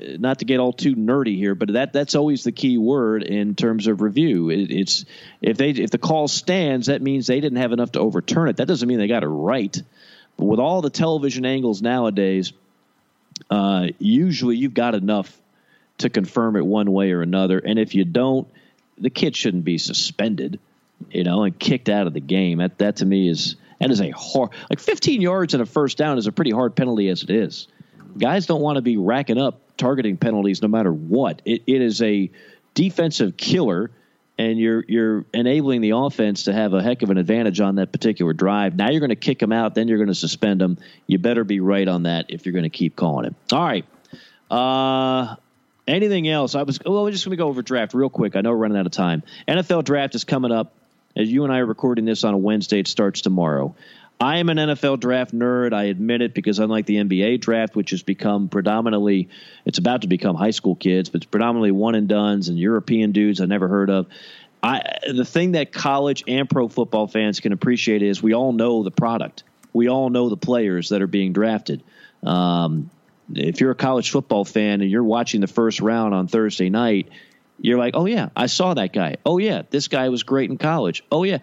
Uh, not to get all too nerdy here, but that that's always the key word in terms of review. It, it's if they if the call stands, that means they didn't have enough to overturn it. That doesn't mean they got it right. But with all the television angles nowadays, uh, usually you've got enough to confirm it one way or another. And if you don't, the kid shouldn't be suspended, you know, and kicked out of the game. That that to me is that is a hard like 15 yards and a first down is a pretty hard penalty as it is. Guys don't want to be racking up targeting penalties no matter what. It it is a defensive killer and you're you're enabling the offense to have a heck of an advantage on that particular drive. Now you're going to kick them out, then you're going to suspend them. You better be right on that if you're going to keep calling it. All right. Uh, Anything else? I was well. We're just going to go over draft real quick. I know we're running out of time. NFL draft is coming up. As you and I are recording this on a Wednesday, it starts tomorrow. I am an NFL draft nerd. I admit it because unlike the NBA draft, which has become predominantly, it's about to become high school kids, but it's predominantly one and duns and European dudes I never heard of. I the thing that college and pro football fans can appreciate is we all know the product. We all know the players that are being drafted. Um, if you're a college football fan and you're watching the first round on Thursday night, you're like, oh, yeah, I saw that guy. Oh, yeah, this guy was great in college. Oh, yeah.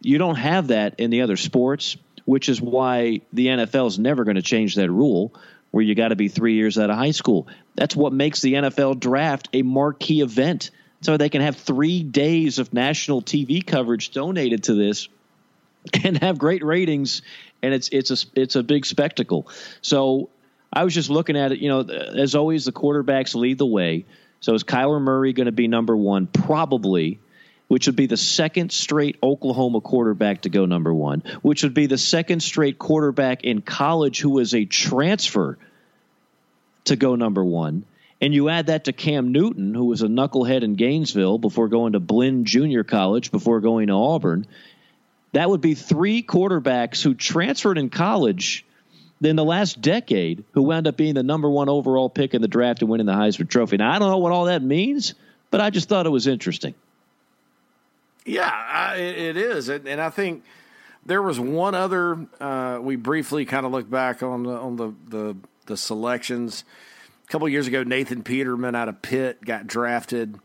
You don't have that in the other sports, which is why the NFL is never going to change that rule where you got to be three years out of high school. That's what makes the NFL draft a marquee event. So they can have three days of national TV coverage donated to this (laughs) and have great ratings and it's it's a it's a big spectacle. So I was just looking at it. You know, as always, the quarterbacks lead the way. So is Kyler Murray going to be number one? Probably, which would be the second straight Oklahoma quarterback to go number one, which would be the second straight quarterback in college who was a transfer to go number one. And you add that to Cam Newton, who was a knucklehead in Gainesville before going to Blinn Junior College, before going to Auburn. That would be three quarterbacks who transferred in college in the last decade who wound up being the number one overall pick in the draft and winning the Heisman Trophy. Now, I don't know what all that means, but I just thought it was interesting. Yeah, I, it is. And I think there was one other, uh, we briefly kind of looked back on the, on the, the, the selections. A couple years ago, Nathan Peterman out of Pitt got drafted.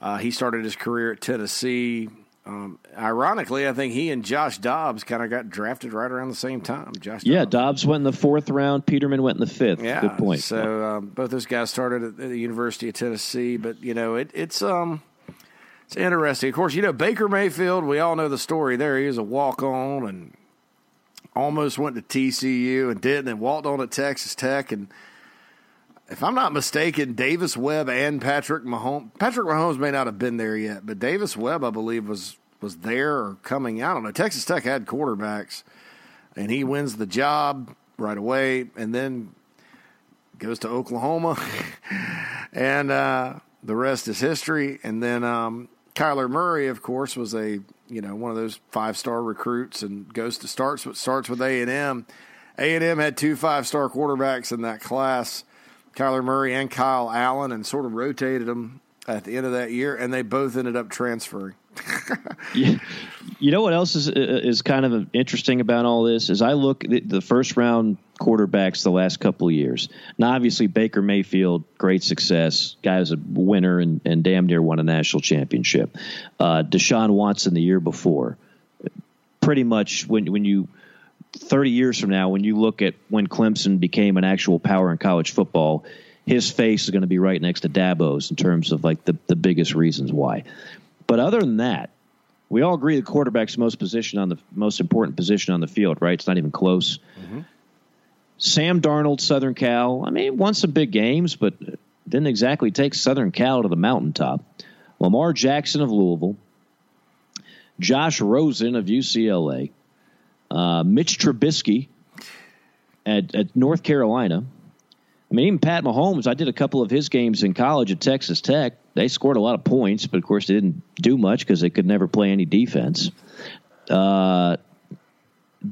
Uh, he started his career at Tennessee. Um, ironically, I think he and Josh Dobbs kind of got drafted right around the same time. Josh, yeah, Dobbs. Dobbs went in the fourth round. Peterman went in the fifth. Yeah, good point. So um, both those guys started at the University of Tennessee, but you know it, it's um it's interesting. Of course, you know Baker Mayfield. We all know the story there. He was a walk on and almost went to TCU and didn't, and walked on at Texas Tech and if I'm not mistaken, Davis Webb and Patrick Mahomes. Patrick Mahomes may not have been there yet, but Davis Webb, I believe, was was there or coming. I don't know. Texas Tech had quarterbacks, and he wins the job right away, and then goes to Oklahoma, (laughs) and uh, the rest is history. And then um, Kyler Murray, of course, was a you know one of those five star recruits, and goes to starts starts with A and M. A and M had two five star quarterbacks in that class Kyler Murray and Kyle Allen and sort of rotated them at the end of that year, and they both ended up transferring. (laughs) You know what else is is kind of interesting about all this is I look at the first round quarterbacks the last couple of years. Now, obviously Baker Mayfield, great success, guy was a winner and, and damn near won a national championship. Uh, Deshaun Watson the year before, pretty much when when you 30 years from now, when you look at when Clemson became an actual power in college football, his face is going to be right next to Dabo's in terms of like the, the biggest reasons why. But other than that, we all agree the quarterback's most position on the most important position on the field, right? It's not even close. Mm-hmm. Sam Darnold, Southern Cal. I mean, won some big games, but didn't exactly take Southern Cal to the mountaintop. Lamar Jackson of Louisville, Josh Rosen of UCLA, uh, Mitch Trubisky at, at North Carolina. I mean, even Pat Mahomes, I did a couple of his games in college at Texas Tech. They scored a lot of points, but of course they didn't do much because they could never play any defense. Uh,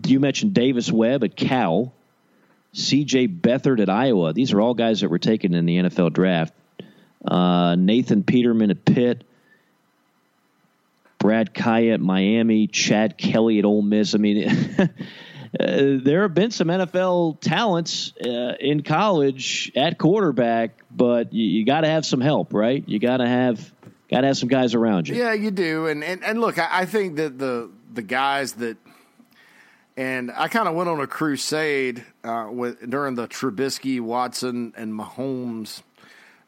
you mentioned Davis Webb at Cal, C.J. Beathard at Iowa. These are all guys that were taken in the NFL draft. Uh, Nathan Peterman at Pitt, Brad Kaaya at Miami, Chad Kelly at Ole Miss. I mean, (laughs) uh, there have been some NFL talents uh, in college at quarterback, but you, you got to have some help, right? You got to have got to have some guys around you. Yeah, you do. And and, and look, I, I think that the the guys that and I kind of went on a crusade uh, with during the Trubisky, Watson, and Mahomes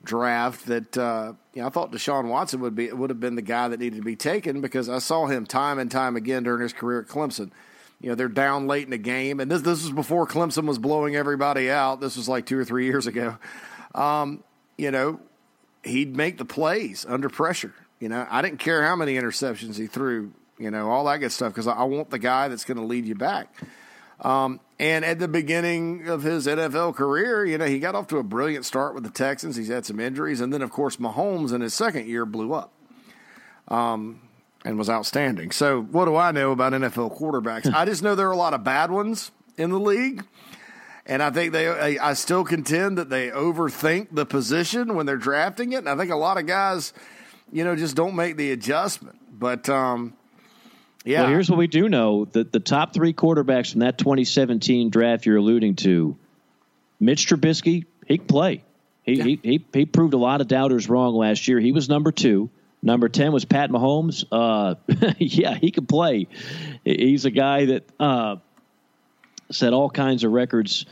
draft that uh, you know, I thought Deshaun Watson would be would have been the guy that needed to be taken because I saw him time and time again during his career at Clemson. You know, they're down late in the game, and this this was before Clemson was blowing everybody out. This was like two or three years ago. Um, you know, he'd make the plays under pressure. You know, I didn't care how many interceptions he threw. You know, all that good stuff because I want the guy that's going to lead you back. Um, and at the beginning of his NFL career, you know, he got off to a brilliant start with the Texans. He's had some injuries. And then, of course, Mahomes in his second year blew up um, and was outstanding. So, what do I know about NFL quarterbacks? I just know there are a lot of bad ones in the league. And I think they, I still contend that they overthink the position when they're drafting it. And I think a lot of guys, you know, just don't make the adjustment. But, um, yeah. Well, here's what we do know: that the top three quarterbacks from that 2017 draft you're alluding to, Mitch Trubisky, he can play. He, yeah. he, he he proved a lot of doubters wrong last year. He was number two. Number ten was Pat Mahomes. Uh, (laughs) yeah, he can play. He's a guy that uh, set all kinds of records.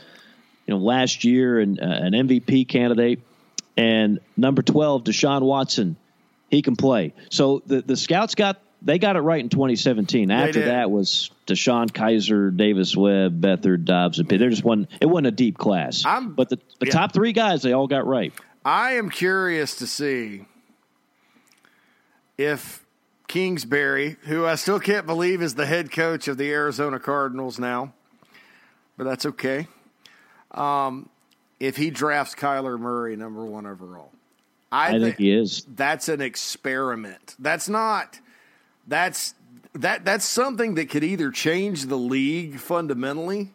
You know, last year and uh, an MVP candidate. And number twelve, Deshaun Watson, he can play. So the the scouts got they got it right in 2017. After that was DeShone Kizer, Davis Webb, Beathard, Dobbs, and Pitt. There just one. It wasn't a deep class. I'm, but the, the yeah. top three guys, they all got right. I am curious to see if Kingsbury, who I still can't believe is the head coach of the Arizona Cardinals now, but that's okay. Um, if he drafts Kyler Murray number one overall, I, I think, think he is. That's an experiment. That's not that's that that's something that could either change the league fundamentally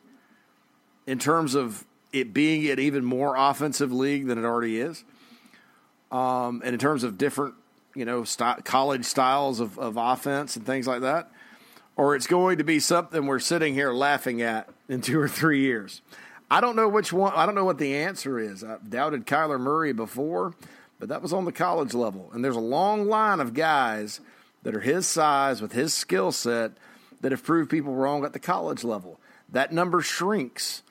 in terms of it being an even more offensive league than it already is, um, and in terms of different you know st- college styles of, of offense and things like that, or it's going to be something we're sitting here laughing at in two or three years. I don't know which one. I don't know what the answer is. I've doubted Kyler Murray before, but that was on the college level, and there's a long line of guys that are his size with his skill set that have proved people wrong at the college level. That number shrinks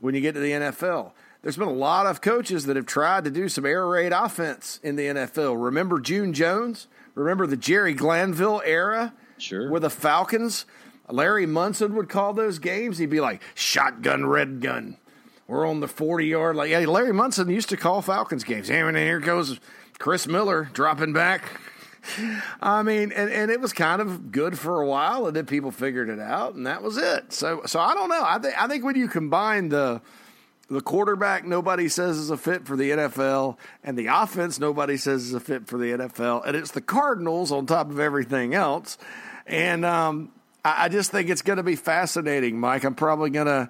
when you get to the NFL. There's been a lot of coaches that have tried to do some air raid offense in the NFL. Remember June Jones? Remember the Jerry Glanville era? Sure. With the Falcons? Larry Munson would call those games. He'd be like, shotgun, red gun. We're on the 40 yard line. Hey, Larry Munson used to call Falcons games. Hey, And here goes Chris Miller dropping back (laughs) I mean, and, and it was kind of good for a while, and then people figured it out, and that was it. So, so I don't know. I think I think when you combine the the quarterback nobody says is a fit for the NFL, and the offense nobody says is a fit for the NFL, and it's the Cardinals on top of everything else, and um, I, I just think it's going to be fascinating, Mike. I'm probably going to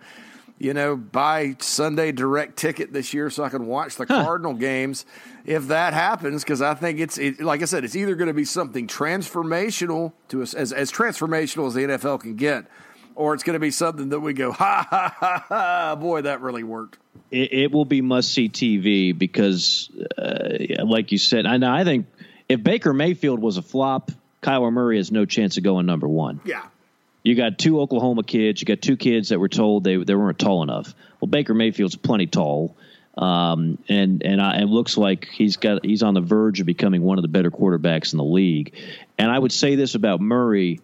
you know, buy Sunday direct ticket this year so I can watch the huh. Cardinal games if that happens, because I think it's it, like I said, it's either going to be something transformational to us as as transformational as the NFL can get, or it's going to be something that we go ha ha ha ha. Boy, that really worked. It, it will be must see TV because, uh, like you said, I know I think if Baker Mayfield was a flop, Kyler Murray has no chance of going number one. Yeah. You got two Oklahoma kids. You got two kids that were told they they weren't tall enough. Well, Baker Mayfield's plenty tall. Um, and and I, it looks like he's got he's on the verge of becoming one of the better quarterbacks in the league. And I would say this about Murray: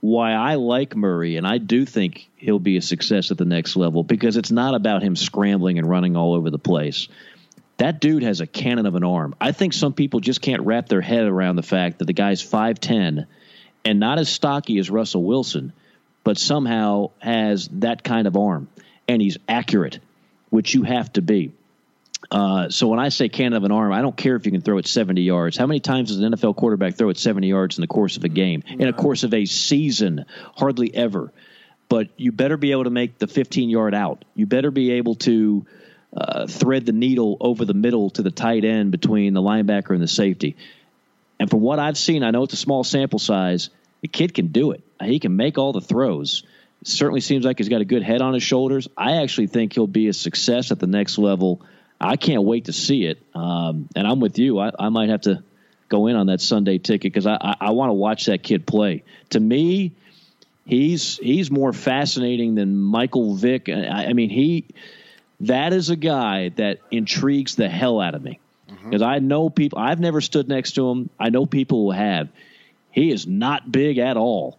why I like Murray, and I do think he'll be a success at the next level because it's not about him scrambling and running all over the place. That dude has a cannon of an arm. I think some people just can't wrap their head around the fact that the guy's five ten and not as stocky as Russell Wilson, but somehow has that kind of arm, and he's accurate which you have to be. Uh, so when I say cannon of an arm, I don't care if you can throw it 70 yards. How many times does an NFL quarterback throw it 70 yards in the course of a game, in a course of a season? Hardly ever. But you better be able to make the 15 yard out. You better be able to uh, thread the needle over the middle to the tight end between the linebacker and the safety. And from what I've seen, I know it's a small sample size. The kid can do it. He can make all the throws certainly seems like he's got a good head on his shoulders. I actually think he'll be a success at the next level. I can't wait to see it. Um, and I'm with you. I, I, might have to go in on that Sunday ticket because I, I, I want to watch that kid play. To me, he's he's more fascinating than Michael Vick. I, I mean, he that is a guy that intrigues the hell out of me because mm-hmm. I know people. I've never stood next to him. I know people who have. He is not big at all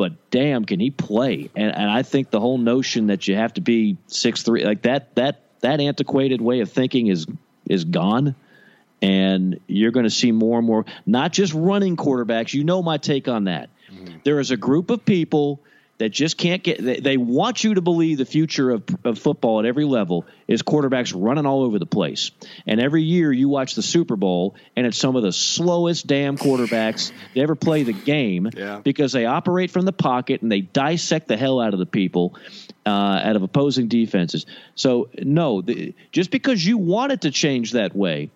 but damn, can he play? And, and I think the whole notion that you have to be six three like that that that antiquated way of thinking is is gone. And you're going to see more and more, not just running quarterbacks. You know my take on that. Mm-hmm. There is a group of people that just can't get they, they, want you to believe the future of, of football at every level is quarterbacks running all over the place and every year you watch the super bowl and it's some of the slowest damn quarterbacks that ever play the game (laughs) yeah. because they operate from the pocket and they dissect the hell out of the people uh, out of opposing defenses so no the, just because you want it to change that way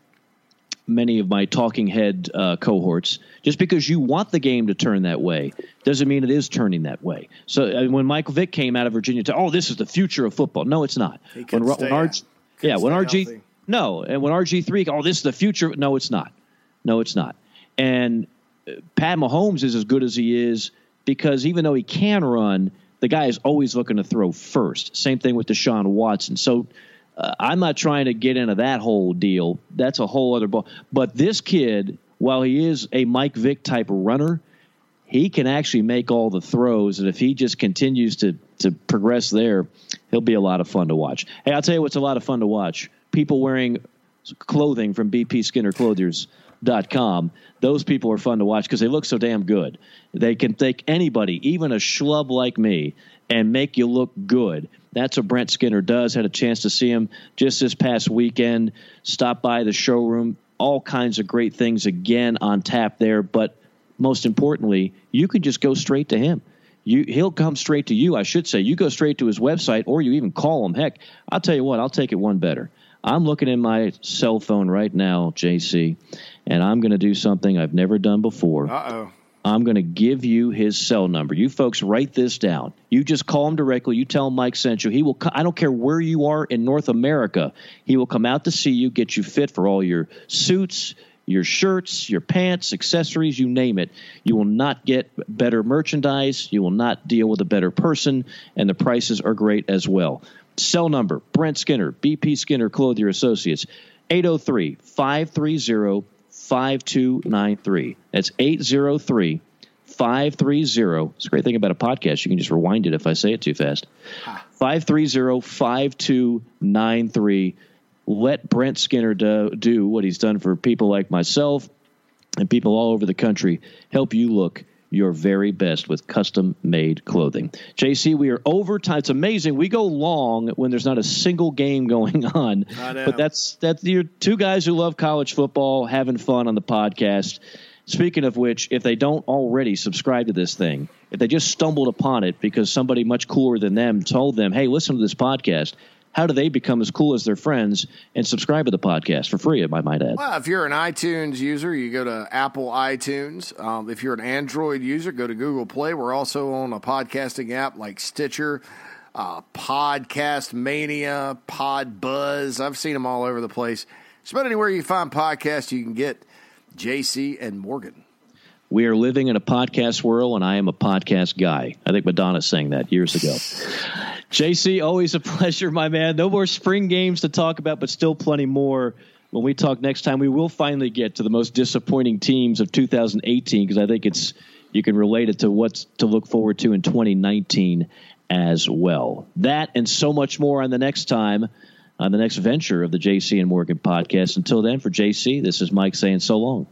many of my talking head uh, cohorts. Just because you want the game to turn that way doesn't mean it is turning that way. So uh, when Michael Vick came out of Virginia, to, oh, this is the future of football. No, it's not. When, when RG, yeah, when RG, healthy. no, and when RG three, oh, this is the future. No, it's not. No, it's not. And uh, Pat Mahomes is as good as he is because even though he can run, the guy is always looking to throw first. Same thing with Deshaun Watson. So uh, I'm not trying to get into that whole deal. That's a whole other ball. But this kid, while he is a Mike Vick type runner, he can actually make all the throws. And if he just continues to to progress there, he'll be a lot of fun to watch. Hey, I'll tell you what's a lot of fun to watch: people wearing clothing from BP Skinner Clothiers. Dot com. Those people are fun to watch because they look so damn good. They can take anybody, even a schlub like me, and make you look good. That's what Brent Skinner does. Had a chance to see him just this past weekend. Stop by the showroom. All kinds of great things again on tap there. But most importantly, you can just go straight to him. You, he'll come straight to you. I should say you go straight to his website, or you even call him. Heck, I'll tell you what. I'll take it one better. I'm looking in my cell phone right now, JC, and I'm going to do something I've never done before. Uh oh. I'm going to give you his cell number. You folks write this down. You just call him directly. You tell him Mike sent you. He will. I don't care where you are in North America. He will come out to see you, get you fit for all your suits, your shirts, your pants, accessories, you name it. You will not get better merchandise. You will not deal with a better person, and the prices are great as well. Cell number Brent Skinner, BP Skinner Clothier Associates, 803 530 5293. That's 803 530. It's a great thing about a podcast. You can just rewind it if I say it too fast. 530 5293. Let Brent Skinner do, do what he's done for people like myself and people all over the country. Help you look your very best with custom made clothing. JC, we are over time. It's amazing. We go long when there's not a single game (laughs) going on. But that's that's you're two guys who love college football having fun on the podcast. Speaking of which, if they don't already subscribe to this thing, if they just stumbled upon it because somebody much cooler than them told them, hey, listen to this podcast, how do they become as cool as their friends and subscribe to the podcast for free? I might add. Well, if you're an iTunes user, you go to Apple iTunes. Um, if you're an Android user, go to Google Play. We're also on a podcasting app like Stitcher, uh, Podcast Mania, Pod Buzz. I've seen them all over the place. Just about anywhere you find podcasts, you can get JC and Morgan. We are living in a podcast world, and I am a podcast guy. I think Madonna sang that years ago. JC, always a (laughs) pleasure, my man. No more spring games to talk about, but still plenty more. When we talk next time, we will finally get to the most disappointing teams of 2018 because I think it's you can relate it to what's to look forward to in 2019 as well. That and so much more on the next time on the next venture of the JC and Morgan podcast. Until then, for JC, this is Mike saying so long.